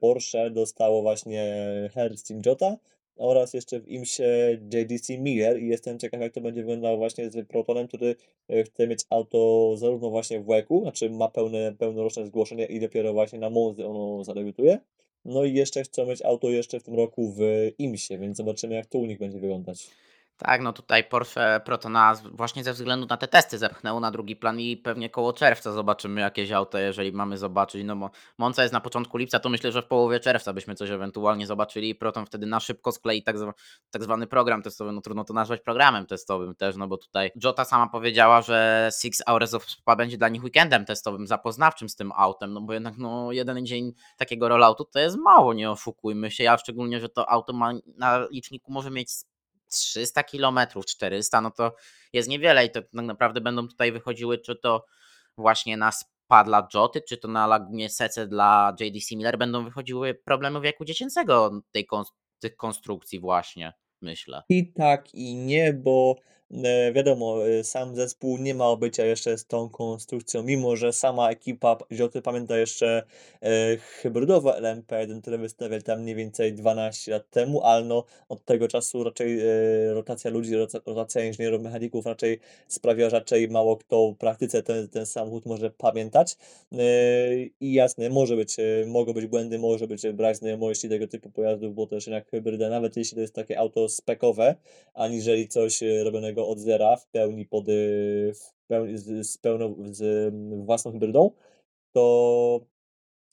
Porsche dostało właśnie Hertz Team Jota oraz jeszcze w IMSie JDC Miller i jestem ciekaw jak to będzie wyglądało właśnie z Protonem, który e, chce mieć auto zarówno właśnie w WEC-u, znaczy ma pełne, pełnoroczne zgłoszenie i dopiero właśnie na Monzy ono zadebiutuje. No i jeszcze chcą mieć auto jeszcze w tym roku w IMSie, więc zobaczymy jak to u nich będzie wyglądać. Tak, no tutaj Porsche Protona właśnie ze względu na te testy zepchnęło na drugi plan i pewnie koło czerwca zobaczymy jakieś auto, jeżeli mamy zobaczyć. No bo Monza jest na początku lipca, to myślę, że w połowie czerwca byśmy coś ewentualnie zobaczyli i Proton wtedy na szybko sklei tak, tak zwany program testowy. No trudno to nazwać programem testowym też, no bo tutaj Jota sama powiedziała, że Six Hours of Spa będzie dla nich weekendem testowym, zapoznawczym z tym autem, no bo jednak no jeden dzień takiego rolloutu to jest mało, nie oszukujmy się, ja szczególnie, że to auto ma na liczniku może mieć 300 km, 400, no to jest niewiele i to tak naprawdę będą tutaj wychodziły, czy to właśnie na SPA dla Joty, czy to na Lagunie Sece dla JDC Miller będą wychodziły problemy wieku dziecięcego tej, tych konstrukcji właśnie, myślę. I tak i nie, bo wiadomo, e, sam zespół nie ma obycia jeszcze z tą konstrukcją, mimo że sama ekipa Zioty pamięta jeszcze e, hybrydowe LMP1, które wystawiali tam mniej więcej 12 lat temu, ale no od tego czasu raczej e, rotacja ludzi, rotacja inżynierów, mechaników raczej sprawia, że raczej mało kto w praktyce ten, ten samochód może pamiętać. E, I jasne, może być, e, mogą być błędy, może być brak znajomości tego typu pojazdów, bo też jednak hybryda, nawet jeśli to jest takie auto spekowe, aniżeli coś robionego od zera w pełni pod, y, w pełni z z pełną z mm, własną hybrydą, to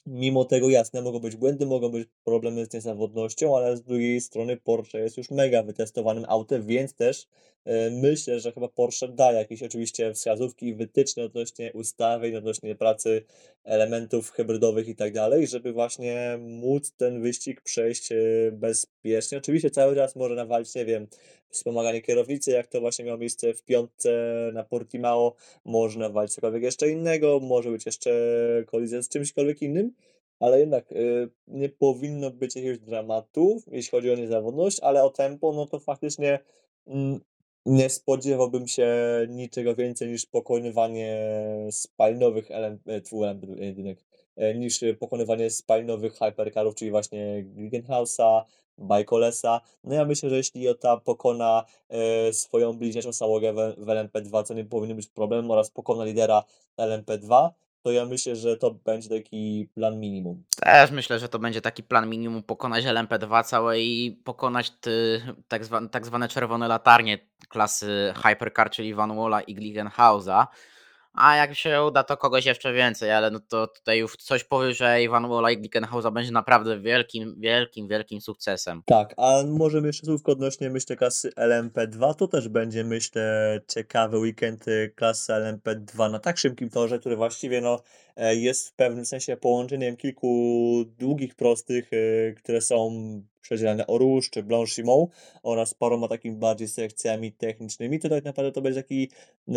mimo tego jasne, mogą być błędy, mogą być problemy z niezawodnością, ale z drugiej strony Porsche jest już mega wytestowanym autem, więc też, e, myślę, że chyba Porsche da jakieś oczywiście wskazówki i wytyczne odnośnie ustawień, odnośnie pracy elementów hybrydowych i tak dalej, żeby właśnie móc ten wyścig przejść, e, bezpiecznie. Oczywiście cały czas może nawalić, nie wiem, wspomaganie kierownicy, jak to właśnie miało miejsce w piątce na Portimao, może nawalić cokolwiek jeszcze innego, może być jeszcze kolizja z czymśkolwiek innym, ale jednak, y, nie powinno być jakiegoś dramatu, jeśli chodzi o niezawodność, ale o tempo, no to faktycznie, mm, nie spodziewałbym się niczego więcej niż pokonywanie spalinowych e, elem jedynek, e, niż pokonywanie spalinowych hypercarów, czyli właśnie Glickenhaus'a, Bajkolesa. No ja myślę, że jeśli Jota pokona, e, swoją bliźniaczą załogę w w LMP2, co nie powinien być problemem, oraz pokona lidera LMP2, to ja myślę, że to będzie taki plan minimum. Też myślę, że to będzie taki plan minimum pokonać LMP2 całe i pokonać ty, tak, zwa, tak zwane czerwone latarnie klasy Hypercar, czyli Van Walla i Glickenhausa. A jak się uda, to kogoś jeszcze więcej, ale no to tutaj już coś powyżej Van Walla i Glickenhausa będzie naprawdę wielkim, wielkim, wielkim sukcesem. Tak, a możemy jeszcze słówko odnośnie, myślę, klasy LMP2. To też będzie, myślę, ciekawy weekend y, klasy LMP2 na tak szybkim torze, który właściwie no, e, jest w pewnym sensie połączeniem kilku długich, prostych, y, które są przedzielane o Rouge czy Blanchimont oraz paroma takimi bardziej sekcjami technicznymi. To tak naprawdę to będzie taki e,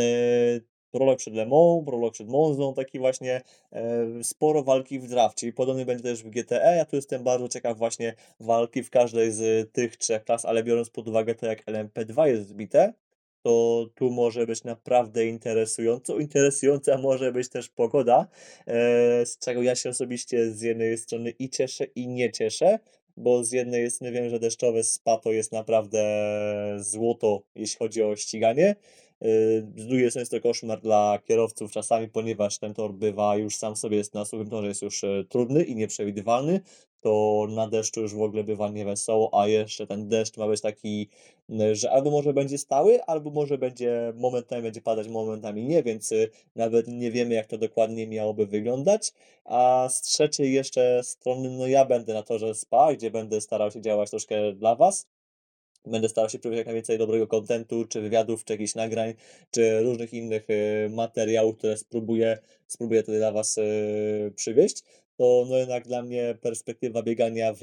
prolog przed Le Mans, prolog przed Monzą, taki właśnie e, sporo walki w drafcie i podobnie będzie też w GTE. Ja tu jestem bardzo ciekaw właśnie walki w każdej z tych trzech klas, ale biorąc pod uwagę to, jak LMP2 jest zbite, to tu może być naprawdę interesująco. Interesująca może być też pogoda, e, z czego ja się osobiście z jednej strony i cieszę, i nie cieszę, bo z jednej strony wiem, że deszczowe spa to jest naprawdę złoto, jeśli chodzi o ściganie. Y, z drugiej strony jest to koszmar dla kierowców czasami, ponieważ ten tor bywa już sam sobie jest na suchym torze jest już e, trudny i nieprzewidywalny, to na deszczu już w ogóle bywa niewesoło, a jeszcze ten deszcz ma być taki, że albo może będzie stały, albo może będzie momentami będzie padać, momentami nie, więc y, nawet nie wiemy jak to dokładnie miałoby wyglądać. A z trzeciej jeszcze strony, no ja będę na torze SPA, gdzie będę starał się działać troszkę dla Was. Będę starał się przywieźć jak najwięcej dobrego kontentu, czy wywiadów, czy jakichś nagrań, czy różnych innych y, materiałów, które spróbuję, spróbuję tutaj dla Was y, przywieźć. To no jednak dla mnie perspektywa biegania w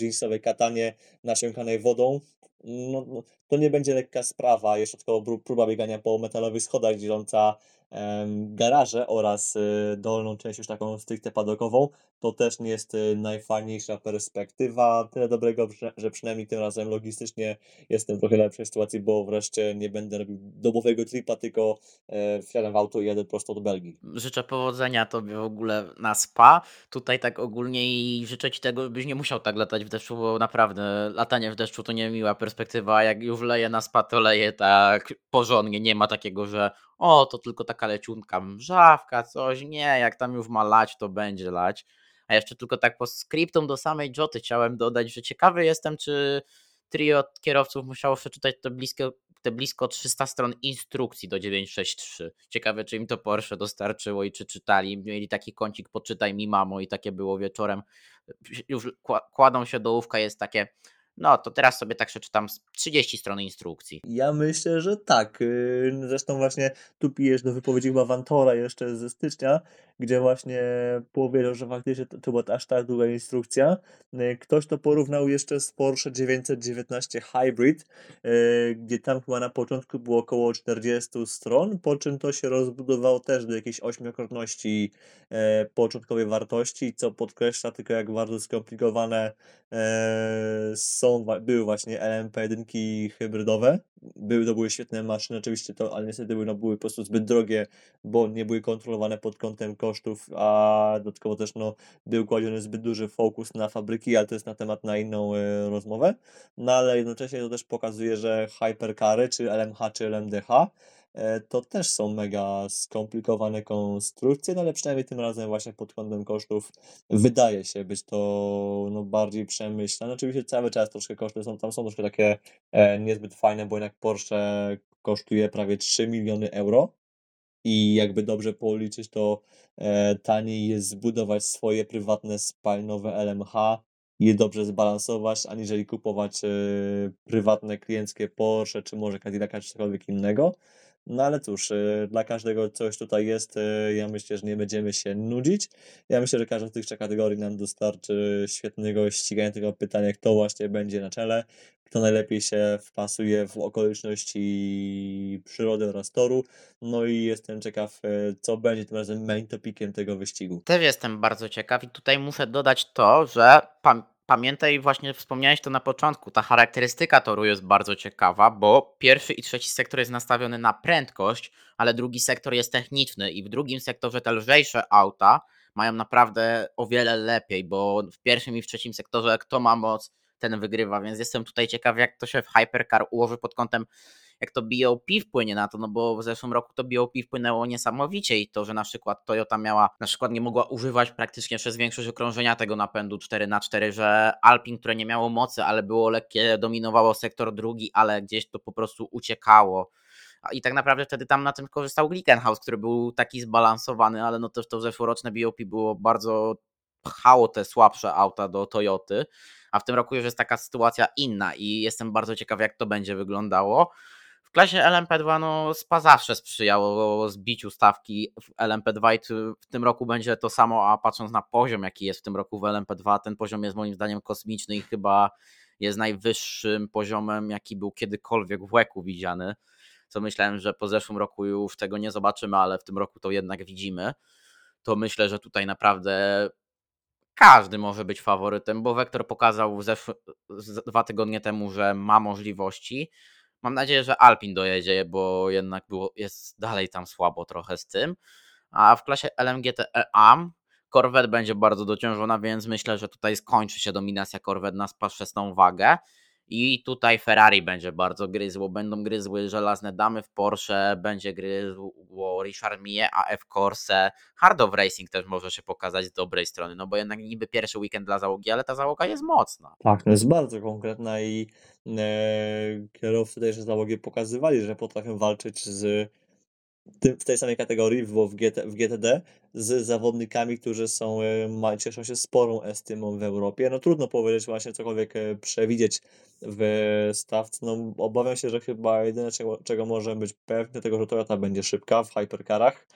jeansowej katanie nasiąkanej wodą, no, no, to nie będzie lekka sprawa. Jeszcze tylko próba biegania po metalowych schodach dzieląca garaże oraz y, dolną część już taką stricte padokową, to też nie jest y, najfajniejsza perspektywa. Tyle dobrego, że przynajmniej tym razem logistycznie jestem w trochę lepszej sytuacji, bo wreszcie nie będę robił dobowego tripa, tylko e, wsiadam w auto i jadę prosto do Belgii. Życzę powodzenia Tobie w ogóle na spa. Tutaj tak ogólnie i życzę Ci tego, byś nie musiał tak latać w deszczu, bo naprawdę latanie w deszczu to niemiła perspektywa. Jak już leje na spa, to leje tak porządnie. Nie ma takiego, że o, to tylko taka leciunka mrzawka, coś. Nie, jak tam już ma lać, to będzie lać. A jeszcze tylko tak po skryptom do samej Joty chciałem dodać, że ciekawy jestem, czy trio kierowców musiało przeczytać te blisko, te blisko 300 stron instrukcji do 963. Ciekawe, czy im to Porsche dostarczyło i czy czytali. Mieli taki kącik poczytaj mi mamo i takie było wieczorem. Już kładą się do łówka, jest takie no to teraz sobie tak przeczytam 30 stron instrukcji. Ja myślę, że tak. Y, zresztą właśnie tu pijesz do wypowiedzi chyba Wantora jeszcze ze stycznia, gdzie właśnie powiedział, że faktycznie to, to była aż tak długa instrukcja. Y, ktoś to porównał jeszcze z Porsche 919 Hybrid, y, gdzie tam chyba na początku było około 40 stron, po czym to się rozbudowało też do jakiejś ośmiokrotności e, początkowej wartości, co podkreśla tylko jak bardzo skomplikowane e, są, były właśnie LMP1 hybrydowe. Były, to były świetne maszyny, oczywiście to, ale niestety były, no, były po prostu zbyt drogie, bo nie były kontrolowane pod kątem kosztów, a dodatkowo też no, był kładziony zbyt duży fokus na fabryki, ale to jest na temat na inną y, rozmowę. No ale jednocześnie to też pokazuje, że hypercary, czy LMH, czy LMDH E, to też są mega skomplikowane konstrukcje, no ale przynajmniej tym razem właśnie pod kątem kosztów wydaje się być to no, bardziej przemyślane. Oczywiście cały czas troszkę koszty są, tam są troszkę takie e, niezbyt fajne, bo jednak Porsche kosztuje prawie 3 miliony euro i jakby dobrze policzyć, to e, taniej jest zbudować swoje prywatne spalinowe LMH je dobrze zbalansować, aniżeli kupować e, prywatne klienckie Porsche, czy może Cadillaca, czy cokolwiek innego. No ale cóż, e, dla każdego coś tutaj jest. e, Ja myślę, że nie będziemy się nudzić. Ja myślę, że każda z tych trzech kategorii nam dostarczy świetnego ścigania tego pytania, kto właśnie będzie na czele, kto najlepiej się wpasuje w okoliczności przyrody oraz toru. No i jestem ciekaw, e, co będzie tym razem main topiciem tego wyścigu. Też jestem bardzo ciekaw i tutaj muszę dodać to, że pamiętaj, właśnie wspomniałeś to na początku, ta charakterystyka toru jest bardzo ciekawa, bo pierwszy i trzeci sektor jest nastawiony na prędkość, ale drugi sektor jest techniczny i w drugim sektorze te lżejsze auta mają naprawdę o wiele lepiej, bo w pierwszym i w trzecim sektorze kto ma moc, ten wygrywa, więc jestem tutaj ciekaw, jak to się w Hypercar ułoży pod kątem jak to BOP wpłynie na to, no bo w zeszłym roku to BOP wpłynęło niesamowicie i to, że na przykład Toyota miała, na przykład nie mogła używać praktycznie przez większość okrążenia tego napędu 4x4, że Alpin, które nie miało mocy, ale było lekkie, dominowało sektor drugi, ale gdzieś to po prostu uciekało. I tak naprawdę wtedy tam na tym korzystał Glickenhaus, który był taki zbalansowany, ale no też to zeszłoroczne BOP było bardzo pchało te słabsze auta do Toyoty, a w tym roku już jest taka sytuacja inna i jestem bardzo ciekaw, jak to będzie wyglądało. W klasie LMP2 no, SPA zawsze sprzyjało zbiciu stawki w LMP2 i w tym roku będzie to samo, a patrząc na poziom, jaki jest w tym roku w LMP2, ten poziom jest moim zdaniem kosmiczny i chyba jest najwyższym poziomem, jaki był kiedykolwiek w łeku widziany. Co myślałem, że po zeszłym roku już tego nie zobaczymy, ale w tym roku to jednak widzimy. To myślę, że tutaj naprawdę każdy może być faworytem, bo Wektor pokazał zeszły, dwa tygodnie temu, że ma możliwości. Mam nadzieję, że Alpin dojedzie, bo jednak było, jest dalej tam słabo trochę z tym. A w klasie LMGT AM Corvette będzie bardzo dociążona, więc myślę, że tutaj skończy się dominacja Corvette na spaszczestą wagę. I tutaj Ferrari będzie bardzo gryzło. Będą gryzły żelazne damy w Porsche, będzie gryzło Richard Mille, AF Corse. Hard of Racing też może się pokazać z dobrej strony, no bo jednak niby pierwszy weekend dla załogi, ale ta załoga jest mocna. Tak, no jest bardzo konkretna i e, kierowcy tej załogi pokazywali, że potrafią walczyć z w tej samej kategorii, w, w, GT, w GTD, z zawodnikami, którzy są, e, cieszą się sporą estymą w Europie. No trudno powiedzieć właśnie cokolwiek e, przewidzieć w stawce. No, obawiam się, że chyba jedyne, czego, czego możemy być pewni, tego, że Toyota będzie szybka w hypercarach,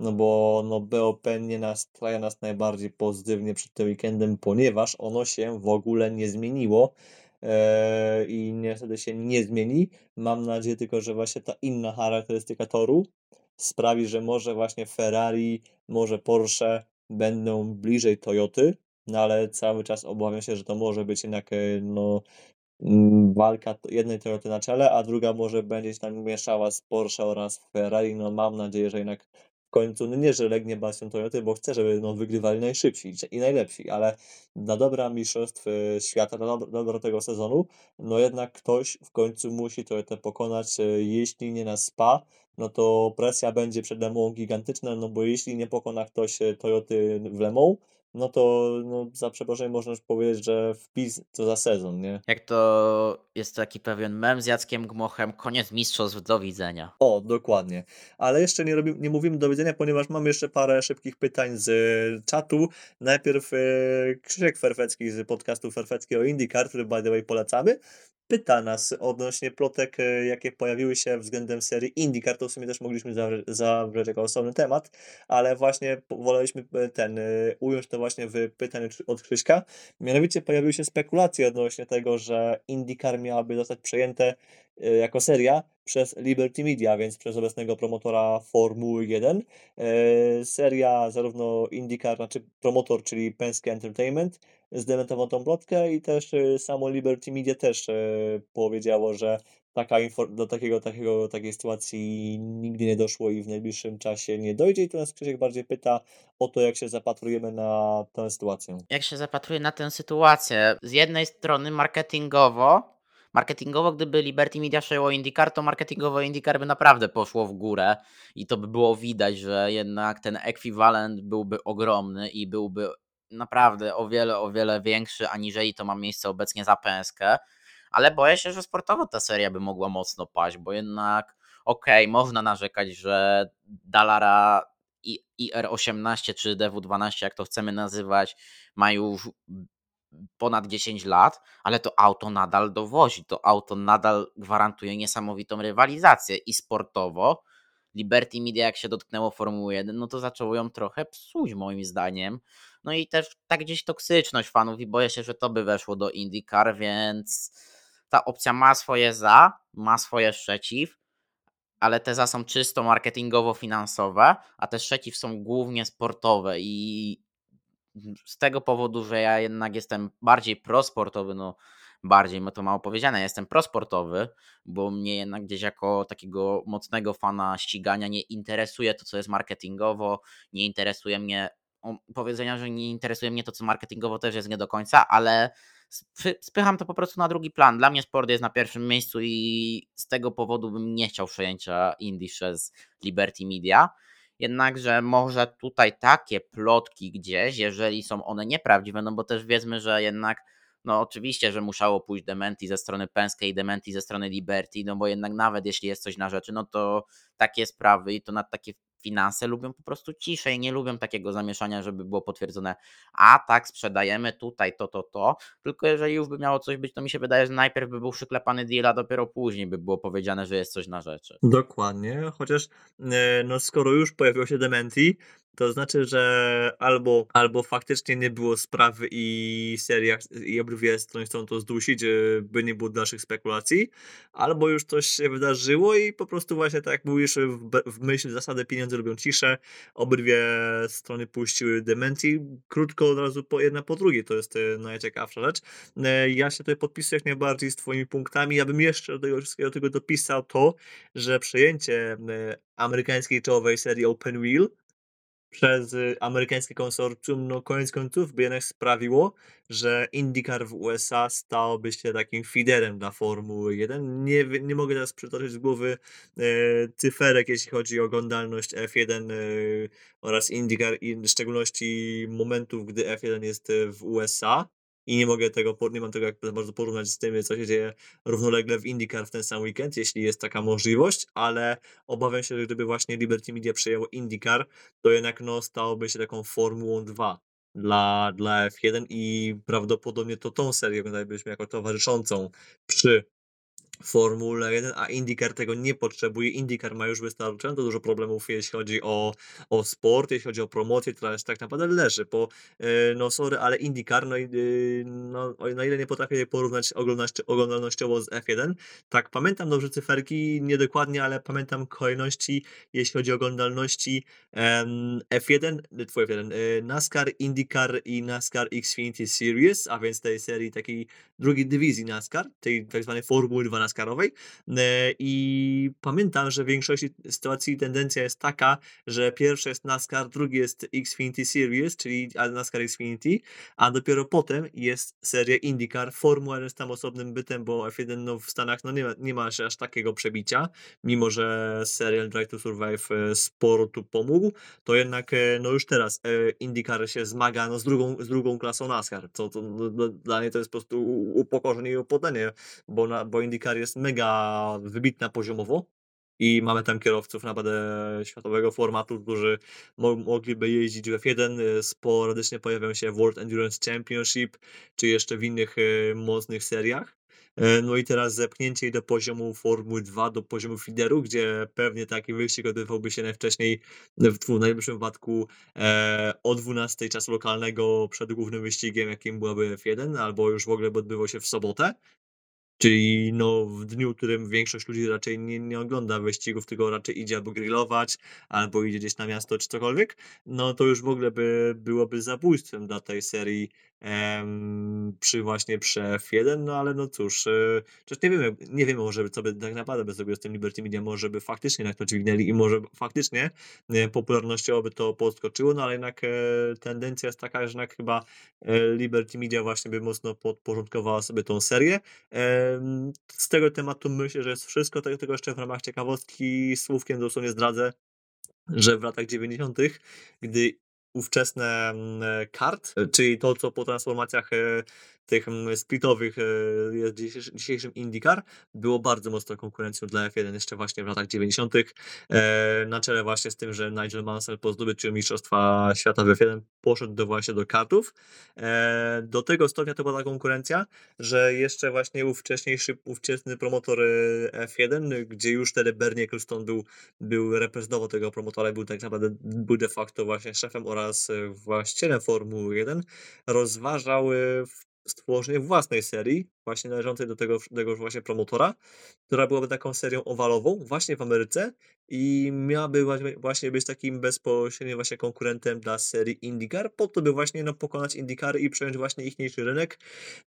no bo no, BOP nie nastraja nas najbardziej pozytywnie przed tym weekendem, ponieważ ono się w ogóle nie zmieniło e, i niestety się nie zmieni. Mam nadzieję tylko, że właśnie ta inna charakterystyka toru sprawi, że może właśnie Ferrari, może Porsche będą bliżej Toyoty, no ale cały czas obawiam się, że to może być jednak e, no, mm, walka jednej Toyoty na czele, a druga może będzie się tam mieszała z Porsche oraz Ferrari. No mam nadzieję, że jednak w końcu, no nie, że legnie bastion Toyoty, bo chcę, żeby no, wygrywali najszybsi i najlepsi, ale dla dobra mistrzostw e, świata, dobra, dobra tego sezonu, no jednak ktoś w końcu musi Toyotę pokonać, e, jeśli nie na SPA, no to presja będzie przed Lemą gigantyczna, no bo jeśli nie pokona ktoś e, Toyoty w Lemą, no to no, za przeproszeniem można już powiedzieć, że wpis to za sezon, nie? Jak to jest taki pewien mem z Jackiem Gmochem, koniec mistrzostw, do widzenia. O, dokładnie. Ale jeszcze nie, robimy, nie mówimy do widzenia, ponieważ mam jeszcze parę szybkich pytań z e, czatu. Najpierw e, Krzysiek Ferfecki z podcastu Ferfecki o IndyCar, który by the way polecamy, pyta nas odnośnie plotek, e, jakie pojawiły się względem serii IndyCar, to w sumie też mogliśmy zawrzeć, jako osobny temat, ale właśnie woleliśmy e, ten, e, ująć to właśnie w pytaniu od Krzyśka. Mianowicie pojawiły się spekulacje odnośnie tego, że IndyCar miałaby zostać przejęte jako seria przez Liberty Media, więc przez obecnego promotora Formuły 1. Seria zarówno IndyCar, znaczy promotor, czyli Penske Entertainment, zdementował tą plotkę i też samo Liberty Media też powiedziało, że taka do takiego, takiego, takiej sytuacji nigdy nie doszło i w najbliższym czasie nie dojdzie. I tu nas Krzysiek bardziej pyta o to, jak się zapatrujemy na tę sytuację. Jak się zapatruję na tę sytuację? Z jednej strony marketingowo, marketingowo, gdyby Liberty Media przejęło IndyCar, to marketingowo IndyCar by naprawdę poszło w górę i to by było widać, że jednak ten ekwiwalent byłby ogromny i byłby naprawdę o wiele, o wiele większy, aniżeli to ma miejsce obecnie za PSK, ale boję się, że sportowo ta seria by mogła mocno paść, bo jednak okej, można narzekać, że Dallara i IR18 czy DW12, jak to chcemy nazywać, ma już ponad 10 lat, ale to auto nadal dowozi, to auto nadal gwarantuje niesamowitą rywalizację i sportowo. Liberty Media jak się dotknęło Formuły 1, no to zaczęło ją trochę psuć moim zdaniem. No i też tak gdzieś toksyczność fanów i boję się, że to by weszło do IndyCar, więc ta opcja ma swoje za, ma swoje przeciw, ale te za są czysto marketingowo-finansowe, a te przeciw są głównie sportowe i z tego powodu, że ja jednak jestem bardziej prosportowy, no bardziej, no to mało powiedziane, jestem prosportowy, bo mnie jednak gdzieś jako takiego mocnego fana ścigania nie interesuje to, co jest marketingowo, nie interesuje mnie, powiedzenia, że nie interesuje mnie to, co marketingowo też jest nie do końca, ale spycham to po prostu na drugi plan. Dla mnie sport jest na pierwszym miejscu i z tego powodu bym nie chciał przejęcia Indie przez Liberty Media. Jednakże może tutaj takie plotki gdzieś, jeżeli są one nieprawdziwe, no bo też wiedzmy, że jednak no oczywiście, że musiało pójść dementi ze strony Penske i dementi ze strony Liberty, no bo jednak nawet jeśli jest coś na rzeczy, no to takie sprawy i to na takie finanse lubią po prostu ciszej, nie lubią takiego zamieszania, żeby było potwierdzone, a tak, sprzedajemy tutaj to, to, to, tylko jeżeli już by miało coś być, to mi się wydaje, że najpierw by był przyklepany deal, a dopiero później by było powiedziane, że jest coś na rzeczy. Dokładnie, chociaż e, no skoro już pojawiło się dementi, to znaczy, że albo, albo faktycznie nie było sprawy i seria i obydwie strony chcą to zdusić, by nie było dalszych spekulacji, albo już coś się wydarzyło i po prostu właśnie tak jak mówisz, w, myśl zasady pieniądze robią ciszę, obydwie strony puściły dementi, krótko od razu po, jedna po drugiej, to jest e, najciekawsza rzecz. E, ja się tutaj podpisuję jak najbardziej z twoimi punktami, ja bym jeszcze do tego wszystkiego tego dopisał to, że przejęcie e, amerykańskiej czołowej serii Open Wheel przez y, amerykańskie konsorcjum, no koniec końców by jednak sprawiło, że IndyCar w USA stałoby się takim feederem dla Formuły 1. Nie, nie mogę teraz przytoczyć z głowy e, cyferek, jeśli chodzi o oglądalność F1 e, oraz IndyCar i w szczególności momentów, gdy F1 jest e, w USA i nie mogę tego, nie mam tego jak bardzo porównać z tym, co się dzieje równolegle w IndyCar w ten sam weekend, jeśli jest taka możliwość, ale obawiam się, że gdyby właśnie Liberty Media przejęło IndyCar, to jednak no, stałoby się taką Formułą 2 dla, dla F1 i prawdopodobnie to tą serię oglądalibyśmy jako towarzyszącą przy Formule 1, a IndyCar tego nie potrzebuje. IndyCar ma już wystarczająco dużo problemów, jeśli chodzi o, o sport, jeśli chodzi o promocję, która tak naprawdę leży, bo e, no sorry, ale IndyCar, no, y, no na ile nie potrafię je porównać oglądalnościowo z F1, tak pamiętam dobrze cyferki, niedokładnie, ale pamiętam kolejności, jeśli chodzi o oglądalności F1, twój F1, e, NASCAR, IndyCar i NASCAR Xfinity Series, a więc tej serii takiej drugiej dywizji NASCAR, tej tak zwanej Formuły 2 NASCARowej e, i pamiętam, że w większości sytuacji tendencja jest taka, że pierwszy jest NASCAR, drugi jest Xfinity Series, czyli NASCAR Xfinity, a dopiero potem jest seria IndyCar. Formuła jest tam osobnym bytem, bo F1 no, w Stanach no, nie, ma, nie ma aż takiego przebicia, mimo że serial Drive to Survive e, sporo tu pomógł, to jednak e, no już teraz IndyCar się zmaga no, z, drugą, z drugą klasą NASCAR, co to, no, dla mnie to jest po prostu upokorzenie i upodenie, bo, na, bo IndyCar jest mega wybitna poziomowo i mamy tam kierowców naprawdę światowego formatu, którzy mo mogliby jeździć w F1. Sporadycznie pojawiają się w World Endurance Championship, czy jeszcze w innych e, mocnych seriach. E, no i teraz zepchnięcie do poziomu Formuły 2, do poziomu feederu, gdzie pewnie taki wyścig odbywałby się najwcześniej, w najlepszym wypadku e, o 12 czasu lokalnego przed głównym wyścigiem, jakim byłaby F1, albo już w ogóle by odbywał się w sobotę. Czyli no, w dniu, w którym większość ludzi raczej nie, nie ogląda wyścigów, tylko raczej idzie albo grillować, albo idzie gdzieś na miasto, czy cokolwiek, no to już w ogóle by byłoby zabójstwem dla tej serii przy właśnie przy F1, no ale no cóż, przecież nie wiemy, nie wiemy może co by tak naprawdę by zrobiło z tym Liberty Media, może by faktycznie na to dźwignęli i może faktycznie e, popularnościowo by to podskoczyło, no ale jednak e, tendencja jest taka, że jednak chyba e, Liberty Media właśnie by mocno podporządkowała sobie tą serię. z tego tematu myślę, że jest wszystko, tego jeszcze w ramach ciekawostki słówkiem dosłownie zdradzę, że w latach 90., gdy ówczesne mm, kart, czyli to, co po transformacjach e, tych mm, splitowych e, jest dzisiejszy, dzisiejszym IndyCar, było bardzo mocną konkurencją dla F1 jeszcze właśnie w latach 90. E, na czele właśnie z tym, że Nigel Mansell po zdobyciu Mistrzostwa Świata w F1 poszedł do właśnie do kartów. E, do tego stopnia to była ta konkurencja, że jeszcze właśnie ów wcześniejszy, ówczesny promotor e, F1, gdzie już wtedy Bernie Ecclestone był, był reprezentował tego promotora był tak naprawdę był de facto właśnie szefem oraz właścicielem Formuły 1, rozważał e, stworzenie własnej serii, właśnie należącej do tego, tego właśnie promotora, która byłaby taką serią owalową właśnie w Ameryce i miałaby właśnie być takim bezpośrednim właśnie konkurentem dla serii IndyCar, po to by właśnie no, pokonać IndyCar i przejąć właśnie ichniejszy rynek.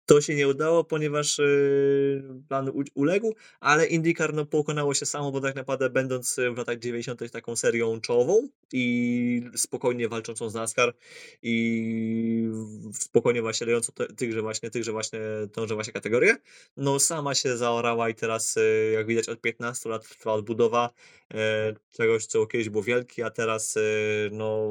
To się nie udało, ponieważ yy, plan uległ, ale IndyCar no, pokonało się samo, bo tak naprawdę będąc w latach 90. taką serią czołową i spokojnie walczącą z NASCAR i spokojnie właśnie dającą tychże właśnie, tychże właśnie, tąże właśnie kategorię, no sama się zaorała i teraz y, jak widać od 15 lat trwa odbudowa e, czegoś, co kiedyś było wielkie, a teraz y, no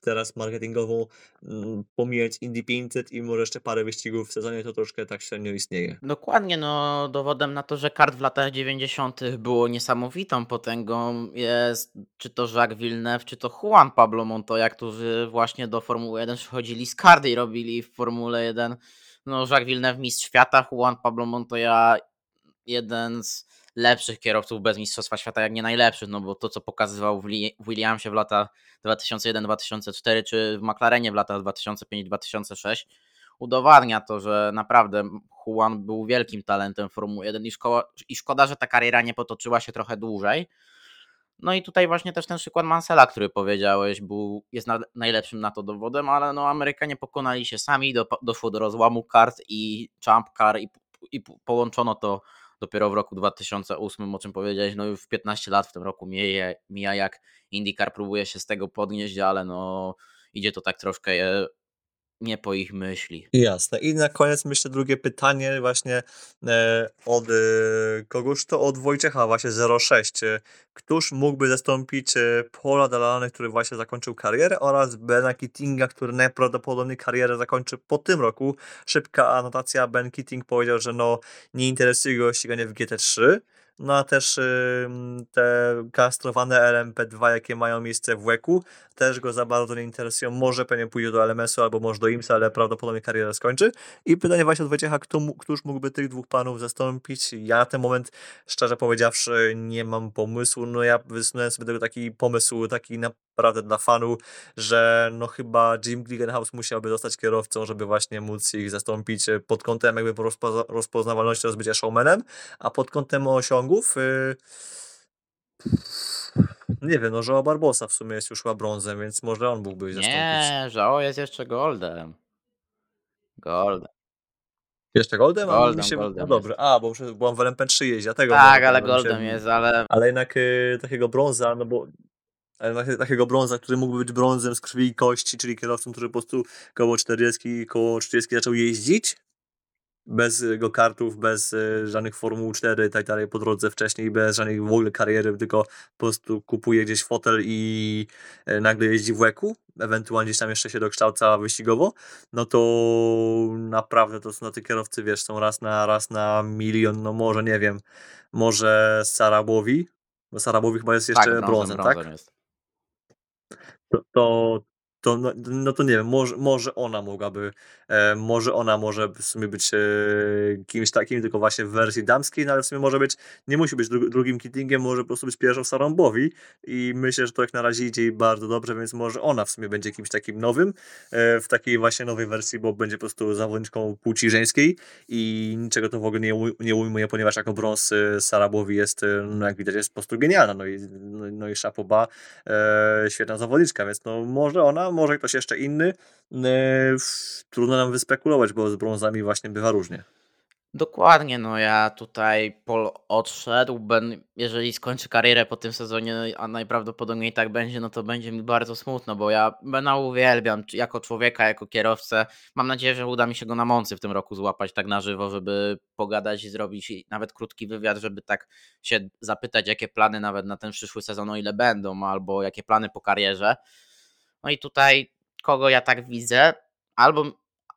teraz marketingową mm, pomijać Indy 500 i może jeszcze parę wyścigów w sezonie, to troszkę tak średnio istnieje. Dokładnie, no dowodem na to, że kart w latach 90. było niesamowitą potęgą jest czy to Jacques Villeneuve, czy to Juan Pablo Montoya, którzy właśnie do Formuły 1 przychodzili z kardy i robili w Formule 1 no Jacques Villeneuve mistrz świata, Juan Pablo Montoya jeden z lepszych kierowców bez mistrzostwa świata, jak nie najlepszych, no bo to co pokazywał w Williamsie w latach 2001-2004 czy w McLarenie w latach 2005-2006 udowadnia to, że naprawdę Juan był wielkim talentem Formuły 1 i i szkoda, że ta kariera nie potoczyła się trochę dłużej. No i tutaj właśnie też ten przykład Mansella, który powiedziałeś, był, jest na, najlepszym na to dowodem, ale no Amerykanie pokonali się sami, do, doszło do rozłamu kart i Champ Car i, i połączono to dopiero w roku 2008, o czym powiedziałeś, no już 15 lat w tym roku mija, mija jak IndyCar próbuje się z tego podnieść, ale no idzie to tak troszkę nie po ich myśli. Jasne. I na koniec myślę drugie pytanie właśnie e, od e, kogoś to od Wojciecha właśnie 06. E, któż mógłby zastąpić Paula Dalany, który właśnie zakończył karierę oraz Bena Keatinga, który najprawdopodobniej karierę zakończy po tym roku. Szybka anotacja. Ben Keating powiedział, że no nie interesuje go ściganie w GT3 no a też y, te kastrowane LMP2, jakie mają miejsce w WEC-u, też go za bardzo nie interesują. Może pewnie pójdzie do LMS-u albo może do IMSA, ale prawdopodobnie karierę skończy. I pytanie właśnie od Wojciecha, kto, któż mógłby tych dwóch panów zastąpić? Ja na ten moment, szczerze powiedziawszy, nie mam pomysłu. No ja wysunąłem sobie tego taki pomysł, taki naprawdę dla fanu, że no chyba Jim Glickenhaus musiałby zostać kierowcą, żeby właśnie móc ich zastąpić pod kątem jakby rozpoznawalności rozbycia showmanem, a pod kątem osiągów yy... Nie wiem, no Joao Barbosa w sumie jest już chyba brązem, więc może on mógłby zastąpić. Nie, Joao jest jeszcze goldem. Goldem. Jeszcze Goldem? Goldem, mi się... Goldem No dobrze, a, bo byłam w LMP3 jeździ, tego Tak, ale problem mi się- Goldem jest, ale Ale jednak y, takiego brąza, no bo ale takie- takiego brąza, który mógłby być brązem z krwi i kości, czyli kierowcą, który po prostu koło 40, koło 30 zaczął jeździć, bez y, go kartów, bez y, żadnych Formuł 4 i tak dalej po drodze wcześniej, bez żadnej w ogóle kariery, tylko po prostu kupuje gdzieś fotel i y, nagle jeździ w łeku, ewentualnie gdzieś tam jeszcze się dokształca wyścigowo, no to naprawdę to są na te kierowcy, wiesz, są raz na raz na milion, no może nie wiem, może Sarabowi, bo Sarabowi chyba jest jeszcze tak, brązem, tak? brązem. To, to, to no, no to nie wiem, może, może ona mogłaby, e, może ona może w sumie być e, kimś takim, tylko właśnie w wersji damskiej, no ale w sumie może być, nie musi być dru, drugim Kittingiem, może po prostu być pierwszą Sarą Bowi i myślę, że to jak na razie idzie jej bardzo dobrze, więc może ona w sumie będzie kimś takim nowym, e, w takiej właśnie nowej wersji, bo będzie po prostu zawodniczką płci żeńskiej i niczego to w ogóle nie, nie ujmuje, ponieważ jako brąz e, Sara Bowi jest, e, no jak widać, jest po prostu genialna, no i, no, no i Szapoba, e, świetna zawodniczka, więc no może ona, może ktoś jeszcze inny. E, trudno nam wyspekulować, bo z brązami właśnie bywa różnie. Dokładnie, no ja tutaj Paul odszedł, ben, jeżeli skończy karierę po tym sezonie, a najprawdopodobniej tak będzie, no to będzie mi bardzo smutno, bo ja Bena uwielbiam jako człowieka, jako kierowcę. Mam nadzieję, że uda mi się go na Moncy w tym roku złapać tak na żywo, żeby pogadać i zrobić nawet krótki wywiad, żeby tak się zapytać, jakie plany nawet na ten przyszły sezon, o ile będą, albo jakie plany po karierze. No i tutaj kogo ja tak widzę, albo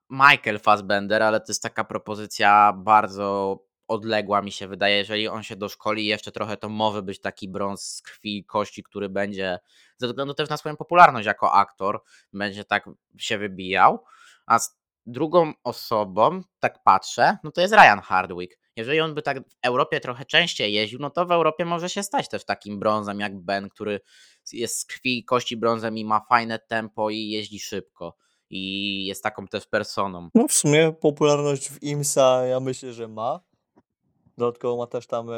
Michael Fassbender, ale to jest taka propozycja bardzo odległa mi się wydaje. Jeżeli on się doszkoli jeszcze trochę, to może być taki brąz z krwi i kości, który będzie ze względu też na swoją popularność jako aktor, będzie tak się wybijał. A z drugą osobą, tak patrzę, no to jest Ryan Hardwick. Jeżeli on by tak w Europie trochę częściej jeździł, no to w Europie może się stać też takim brązem jak Ben, który jest z krwi i kości brązem i ma fajne tempo i jeździ szybko. I jest taką też personą. No w sumie popularność w IMSA ja myślę, że ma. Dodatkowo ma też tam e,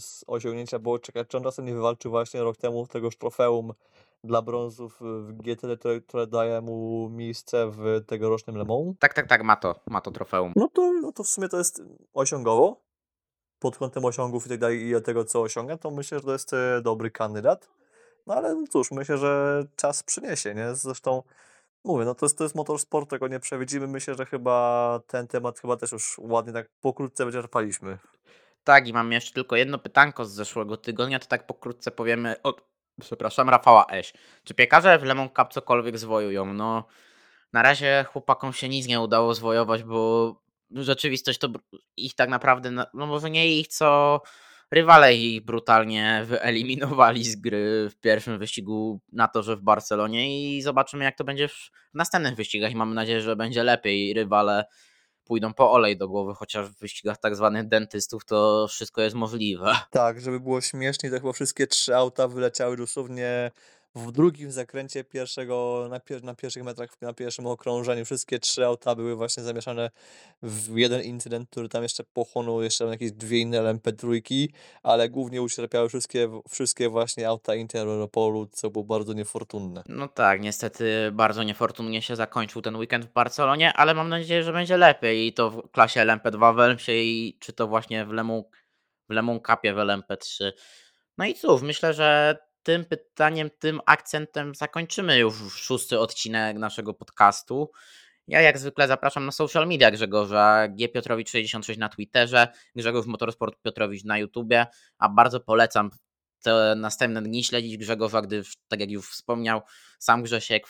z osiągnięcia było czekać, czy on czasem nie wywalczył właśnie rok temu tegoż trofeum dla brązów w GTD, które, które daje mu miejsce w tegorocznym Le Mans. Tak, tak, tak, ma to, ma to trofeum. No to, no to w sumie to jest osiągowo. Pod kątem osiągów i tak dalej i tego, co osiąga, to myślę, że to jest e, dobry kandydat. No ale cóż, myślę, że czas przyniesie, nie? Zresztą mówię, no to jest, to jest motorsport, tego nie przewidzimy. Myślę, że chyba ten temat chyba też już ładnie tak pokrótce wyczerpaliśmy. Tak, i mam jeszcze tylko jedno pytanko z zeszłego tygodnia, to tak pokrótce powiemy od, przepraszam, Rafała Eś. Czy piekarze w Lemon Cup cokolwiek zwojują? No, na razie chłopakom się nic nie udało zwojować, bo rzeczywistość to ich tak naprawdę, na- no może nie ich, co rywale ich brutalnie wyeliminowali z gry w pierwszym wyścigu na torze w Barcelonie i zobaczymy jak to będzie w następnych wyścigach i mamy nadzieję, że będzie lepiej. Rywale pójdą po olej do głowy, chociaż w wyścigach tak zwanych dentystów to wszystko jest możliwe. Tak, żeby było śmieszniej, to chyba wszystkie trzy auta wyleciały dosłownie w drugim zakręcie pierwszego, na, pier na pierwszych metrach, na pierwszym okrążeniu. Wszystkie trzy auta były właśnie zamieszane w jeden incydent, który tam jeszcze pochłonął jeszcze jakieś dwie inne LMP3, ale głównie ucierpiały wszystkie, wszystkie właśnie auta Interopolu, co było bardzo niefortunne. No tak, niestety bardzo niefortunnie się zakończył ten weekend w Barcelonie, ale mam nadzieję, że będzie lepiej i to w klasie LMP2 w LMP i czy to właśnie w Lemon, w Lemon Cupie w LMP3. No i cóż, myślę, że tym pytaniem, tym akcentem zakończymy już szósty odcinek naszego podcastu. Ja jak zwykle zapraszam na social media Grzegorza, G Piotrowicz 66 na Twitterze, Grzegorz Motorsport Piotrowicz na YouTubie, a bardzo polecam te następne dni śledzić Grzegorza, gdyż tak jak już wspomniał sam Grzesiek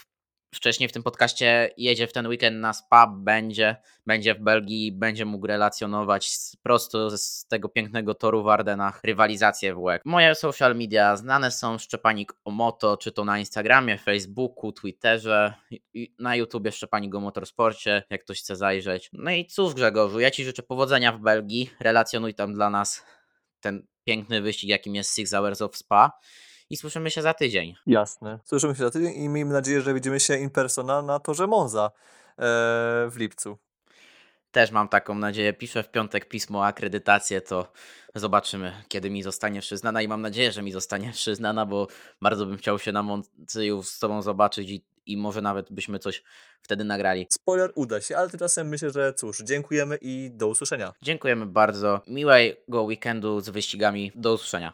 wcześniej w tym podcaście jedzie w ten weekend na spa, będzie, będzie w Belgii, będzie mógł relacjonować z, prosto z tego pięknego toru w Ardenach rywalizację w łeb. Moje social media znane są Szczepanik Omoto, czy to na Instagramie, Facebooku, Twitterze, na YouTubie Szczepanik o Motorsporcie, jak ktoś chce zajrzeć. No i cóż Grzegorzu, ja Ci życzę powodzenia w Belgii, relacjonuj tam dla nas ten piękny wyścig, jakim jest Six Hours of Spa i słyszymy się za tydzień. Jasne. Słyszymy się za tydzień i miejmy nadzieję, że widzimy się in persona na torze Monza e, w lipcu. Też mam taką nadzieję. Piszę w piątek pismo o akredytację, to zobaczymy, kiedy mi zostanie przyznana i mam nadzieję, że mi zostanie [laughs] przyznana, bo bardzo bym chciał się na Moncyju z Tobą zobaczyć i, i może nawet byśmy coś wtedy nagrali. Spoiler uda się, ale tymczasem myślę, że cóż, dziękujemy i do usłyszenia. Dziękujemy bardzo. Miłego weekendu z wyścigami. Do usłyszenia.